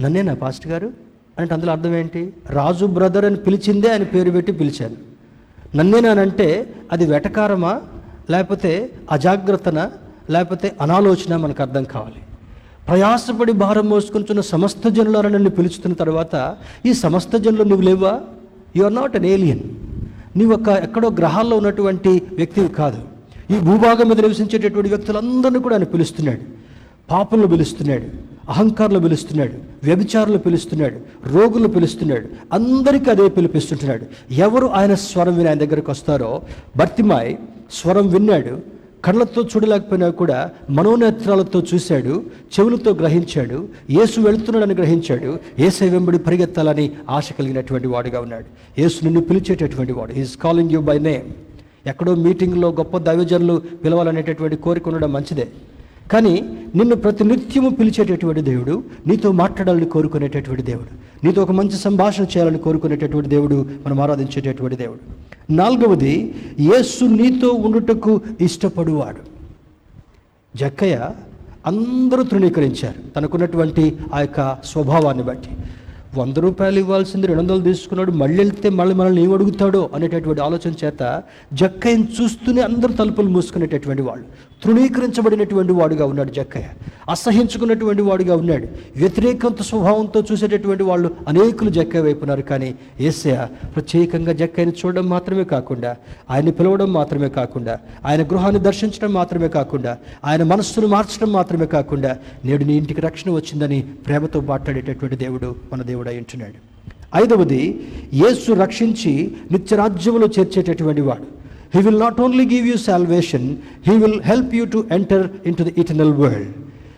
నన్నేనా పాస్ట్ పాస్టర్ గారు? అంటే అందులో అర్థం ఏంటి? రాజు బ్రదర్ అని పిలిచిందే అని పేరు పెట్టి పిలిచాను. నన్నేనానంటే అది వెటకారమా? లేకపోతే అజాగ్రత్తన? లేకపోతే అనాలోచన మనకు అర్థం కావాలి. ప్రయాసపడి భారం మోసుకుంటున్న సమస్త జనులను నన్ను పిలుచుతున్న తర్వాత ఈ సమస్త జనులు నువ్వు లేవా? You are not an alien నీవు ఒక ఎక్కడో గ్రహాల్లో ఉన్నటువంటి వ్యక్తివి కాదు. ఈ భూభాగం మీద నివసించేటటువంటి వ్యక్తులందరినీ కూడా ఆయన పిలుస్తున్నాడు. పాపలను పిలుస్తున్నాడు అహంకారులు పిలుస్తున్నాడు వ్యభిచారులు పిలుస్తున్నాడు రోగులు పిలుస్తున్నాడు అందరికీ అదే పిలిపిస్తుంటున్నాడు. ఎవరు ఆయన స్వరం విని ఆయన దగ్గరకు వస్తారో భర్తిమాయ్ స్వరం విన్నాడు కళ్ళతో చూడలేకపోయినా కూడా మనోనేత్రాలతో చూశాడు చెవులతో గ్రహించాడు యేసు వెళుతున్నాడని గ్రహించాడు ఏసై వెంబడి పరిగెత్తాలని ఆశ కలిగినటువంటి వాడుగా ఉన్నాడు. యేసు నిన్ను పిలిచేటటువంటి వాడు. Is calling you by name ఎక్కడో మీటింగ్లో గొప్ప దైవజనులు పిలవాలనేటటువంటి కోరిక ఉండడం మంచిదే. కానీ నిన్ను ప్రతినిత్యము పిలిచేటటువంటి దేవుడు నీతో మాట్లాడాలని కోరుకునేటటువంటి దేవుడు నీతో ఒక మంచి సంభాషణ చేయాలని కోరుకునేటటువంటి దేవుడు మనం ఆరాధించేటటువంటి దేవుడు. నాలుగవది యేసు నీతో ఉండుటకు ఇష్టపడువాడు. జక్కయ్య అందరూ తృణీకరించారు తనకున్నటువంటి ఆ యొక్క స్వభావాన్ని బట్టి. వంద రూపాయలు ఇవ్వాల్సింది రెండు వందలు తీసుకున్నాడు మళ్ళీ వెళ్తే మళ్ళీ మనల్ని ఏం అడుగుతాడో అనేటటువంటి ఆలోచన చేత జక్కయ్యను చూస్తూనే అందరూ తలుపులు మూసుకునేటటువంటి వాళ్ళు. తృణీకరించబడినటువంటి వాడుగా ఉన్నాడు జక్కయ్య. అసహించుకున్నటువంటి వాడుగా ఉన్నాడు. వ్యతిరేకంత స్వభావంతో చూసేటటువంటి వాళ్ళు అనేకులు జక్కయ్య వైపు ఉన్నారు. కానీ ఏసయ ప్రత్యేకంగా జక్కయ్యని చూడడం మాత్రమే కాకుండా ఆయన్ని పిలవడం మాత్రమే కాకుండా ఆయన గృహాన్ని దర్శించడం మాత్రమే కాకుండా ఆయన మనస్సును మార్చడం మాత్రమే కాకుండా నేడు నీ ఇంటికి రక్షణ వచ్చిందని ప్రేమతో మాట్లాడేటటువంటి దేవుడు మన దేవుడు అయింటున్నాడు ఐదవది యేసు రక్షించి నిత్యరాజ్యములో చేర్చేటటువంటి వాడు. He will not only give you salvation he will help you to enter into the eternal world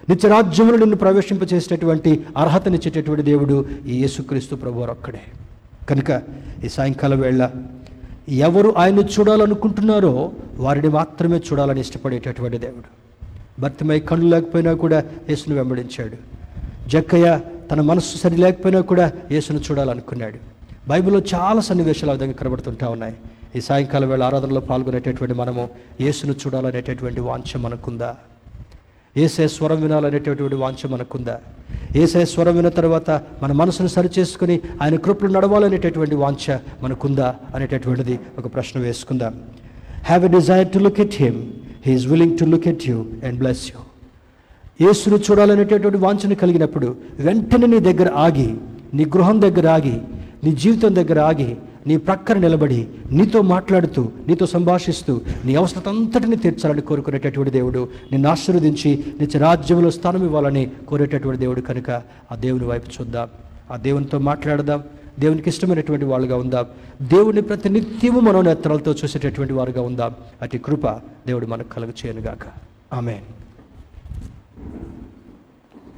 నిత్యరాజ్యములు నిన్ను ప్రవేశింపచేసేటటువంటి అర్హతనిచ్చేటటువంటి దేవుడు ఈ యేసుక్రీస్తు ప్రభు ఒక్కడే. కనుక ఈ సాయంకాలం వేళ ఎవరు ఆయన్ని చూడాలనుకుంటున్నారో వారిని మాత్రమే చూడాలని ఇష్టపడేటటువంటి దేవుడు. భర్తమై కళ్ళు లేకపోయినా కూడా యేసును వెంబడించాడు. జక్కయ్య తన మనస్సు సరి లేకపోయినా కూడా యేసును చూడాలనుకున్నాడు. బైబిల్లో చాలా సన్నివేశాలు ఆ విధంగా కనబడుతుంటా ఉన్నాయి. ఈ సాయంకాలం వేళ ఆరాధనలో పాల్గొనేటటువంటి మనము యేసును చూడాలనేటటువంటి వాంఛ మనకుందా? ఏసే స్వరం వినాలనేటటువంటి వాంఛ మనకుందా? ఏసే స్వరం విన్న తర్వాత మన మనసును సరిచేసుకుని ఆయన కృపలు నడవాలనేటటువంటి వాంఛ మనకుందా అనేటటువంటిది ఒక ప్రశ్న వేసుకుందాం. Have a desire to look at him he's willing to look at you and bless you యేసును చూడాలనేటటువంటి వాంఛను కలిగినప్పుడు వెంటనే నీ దగ్గర ఆగి నీ గృహం దగ్గర ఆగి నీ జీవితం దగ్గర ఆగి నీ ప్రక్కన నిలబడి నీతో మాట్లాడుతూ నీతో సంభాషిస్తూ నీ అవసరం అంతటిని తీర్చాలని కోరుకునేటటువంటి దేవుడు. నిన్ను ఆశీర్వదించి నిత్య రాజ్యంలో స్థానం ఇవ్వాలని కోరేటటువంటి దేవుడు కనుక ఆ దేవుని వైపు చూద్దాం. ఆ దేవునితో మాట్లాడదాం. దేవునికి ఇష్టమైనటువంటి వాళ్ళుగా ఉందాం. దేవుని ప్రతి నిత్యము మనోనేత్రాలతో చూసేటటువంటి వారుగా ఉందాం. అటు కృప దేవుడు మనకు కలుగు చేయనుగాక ఆమె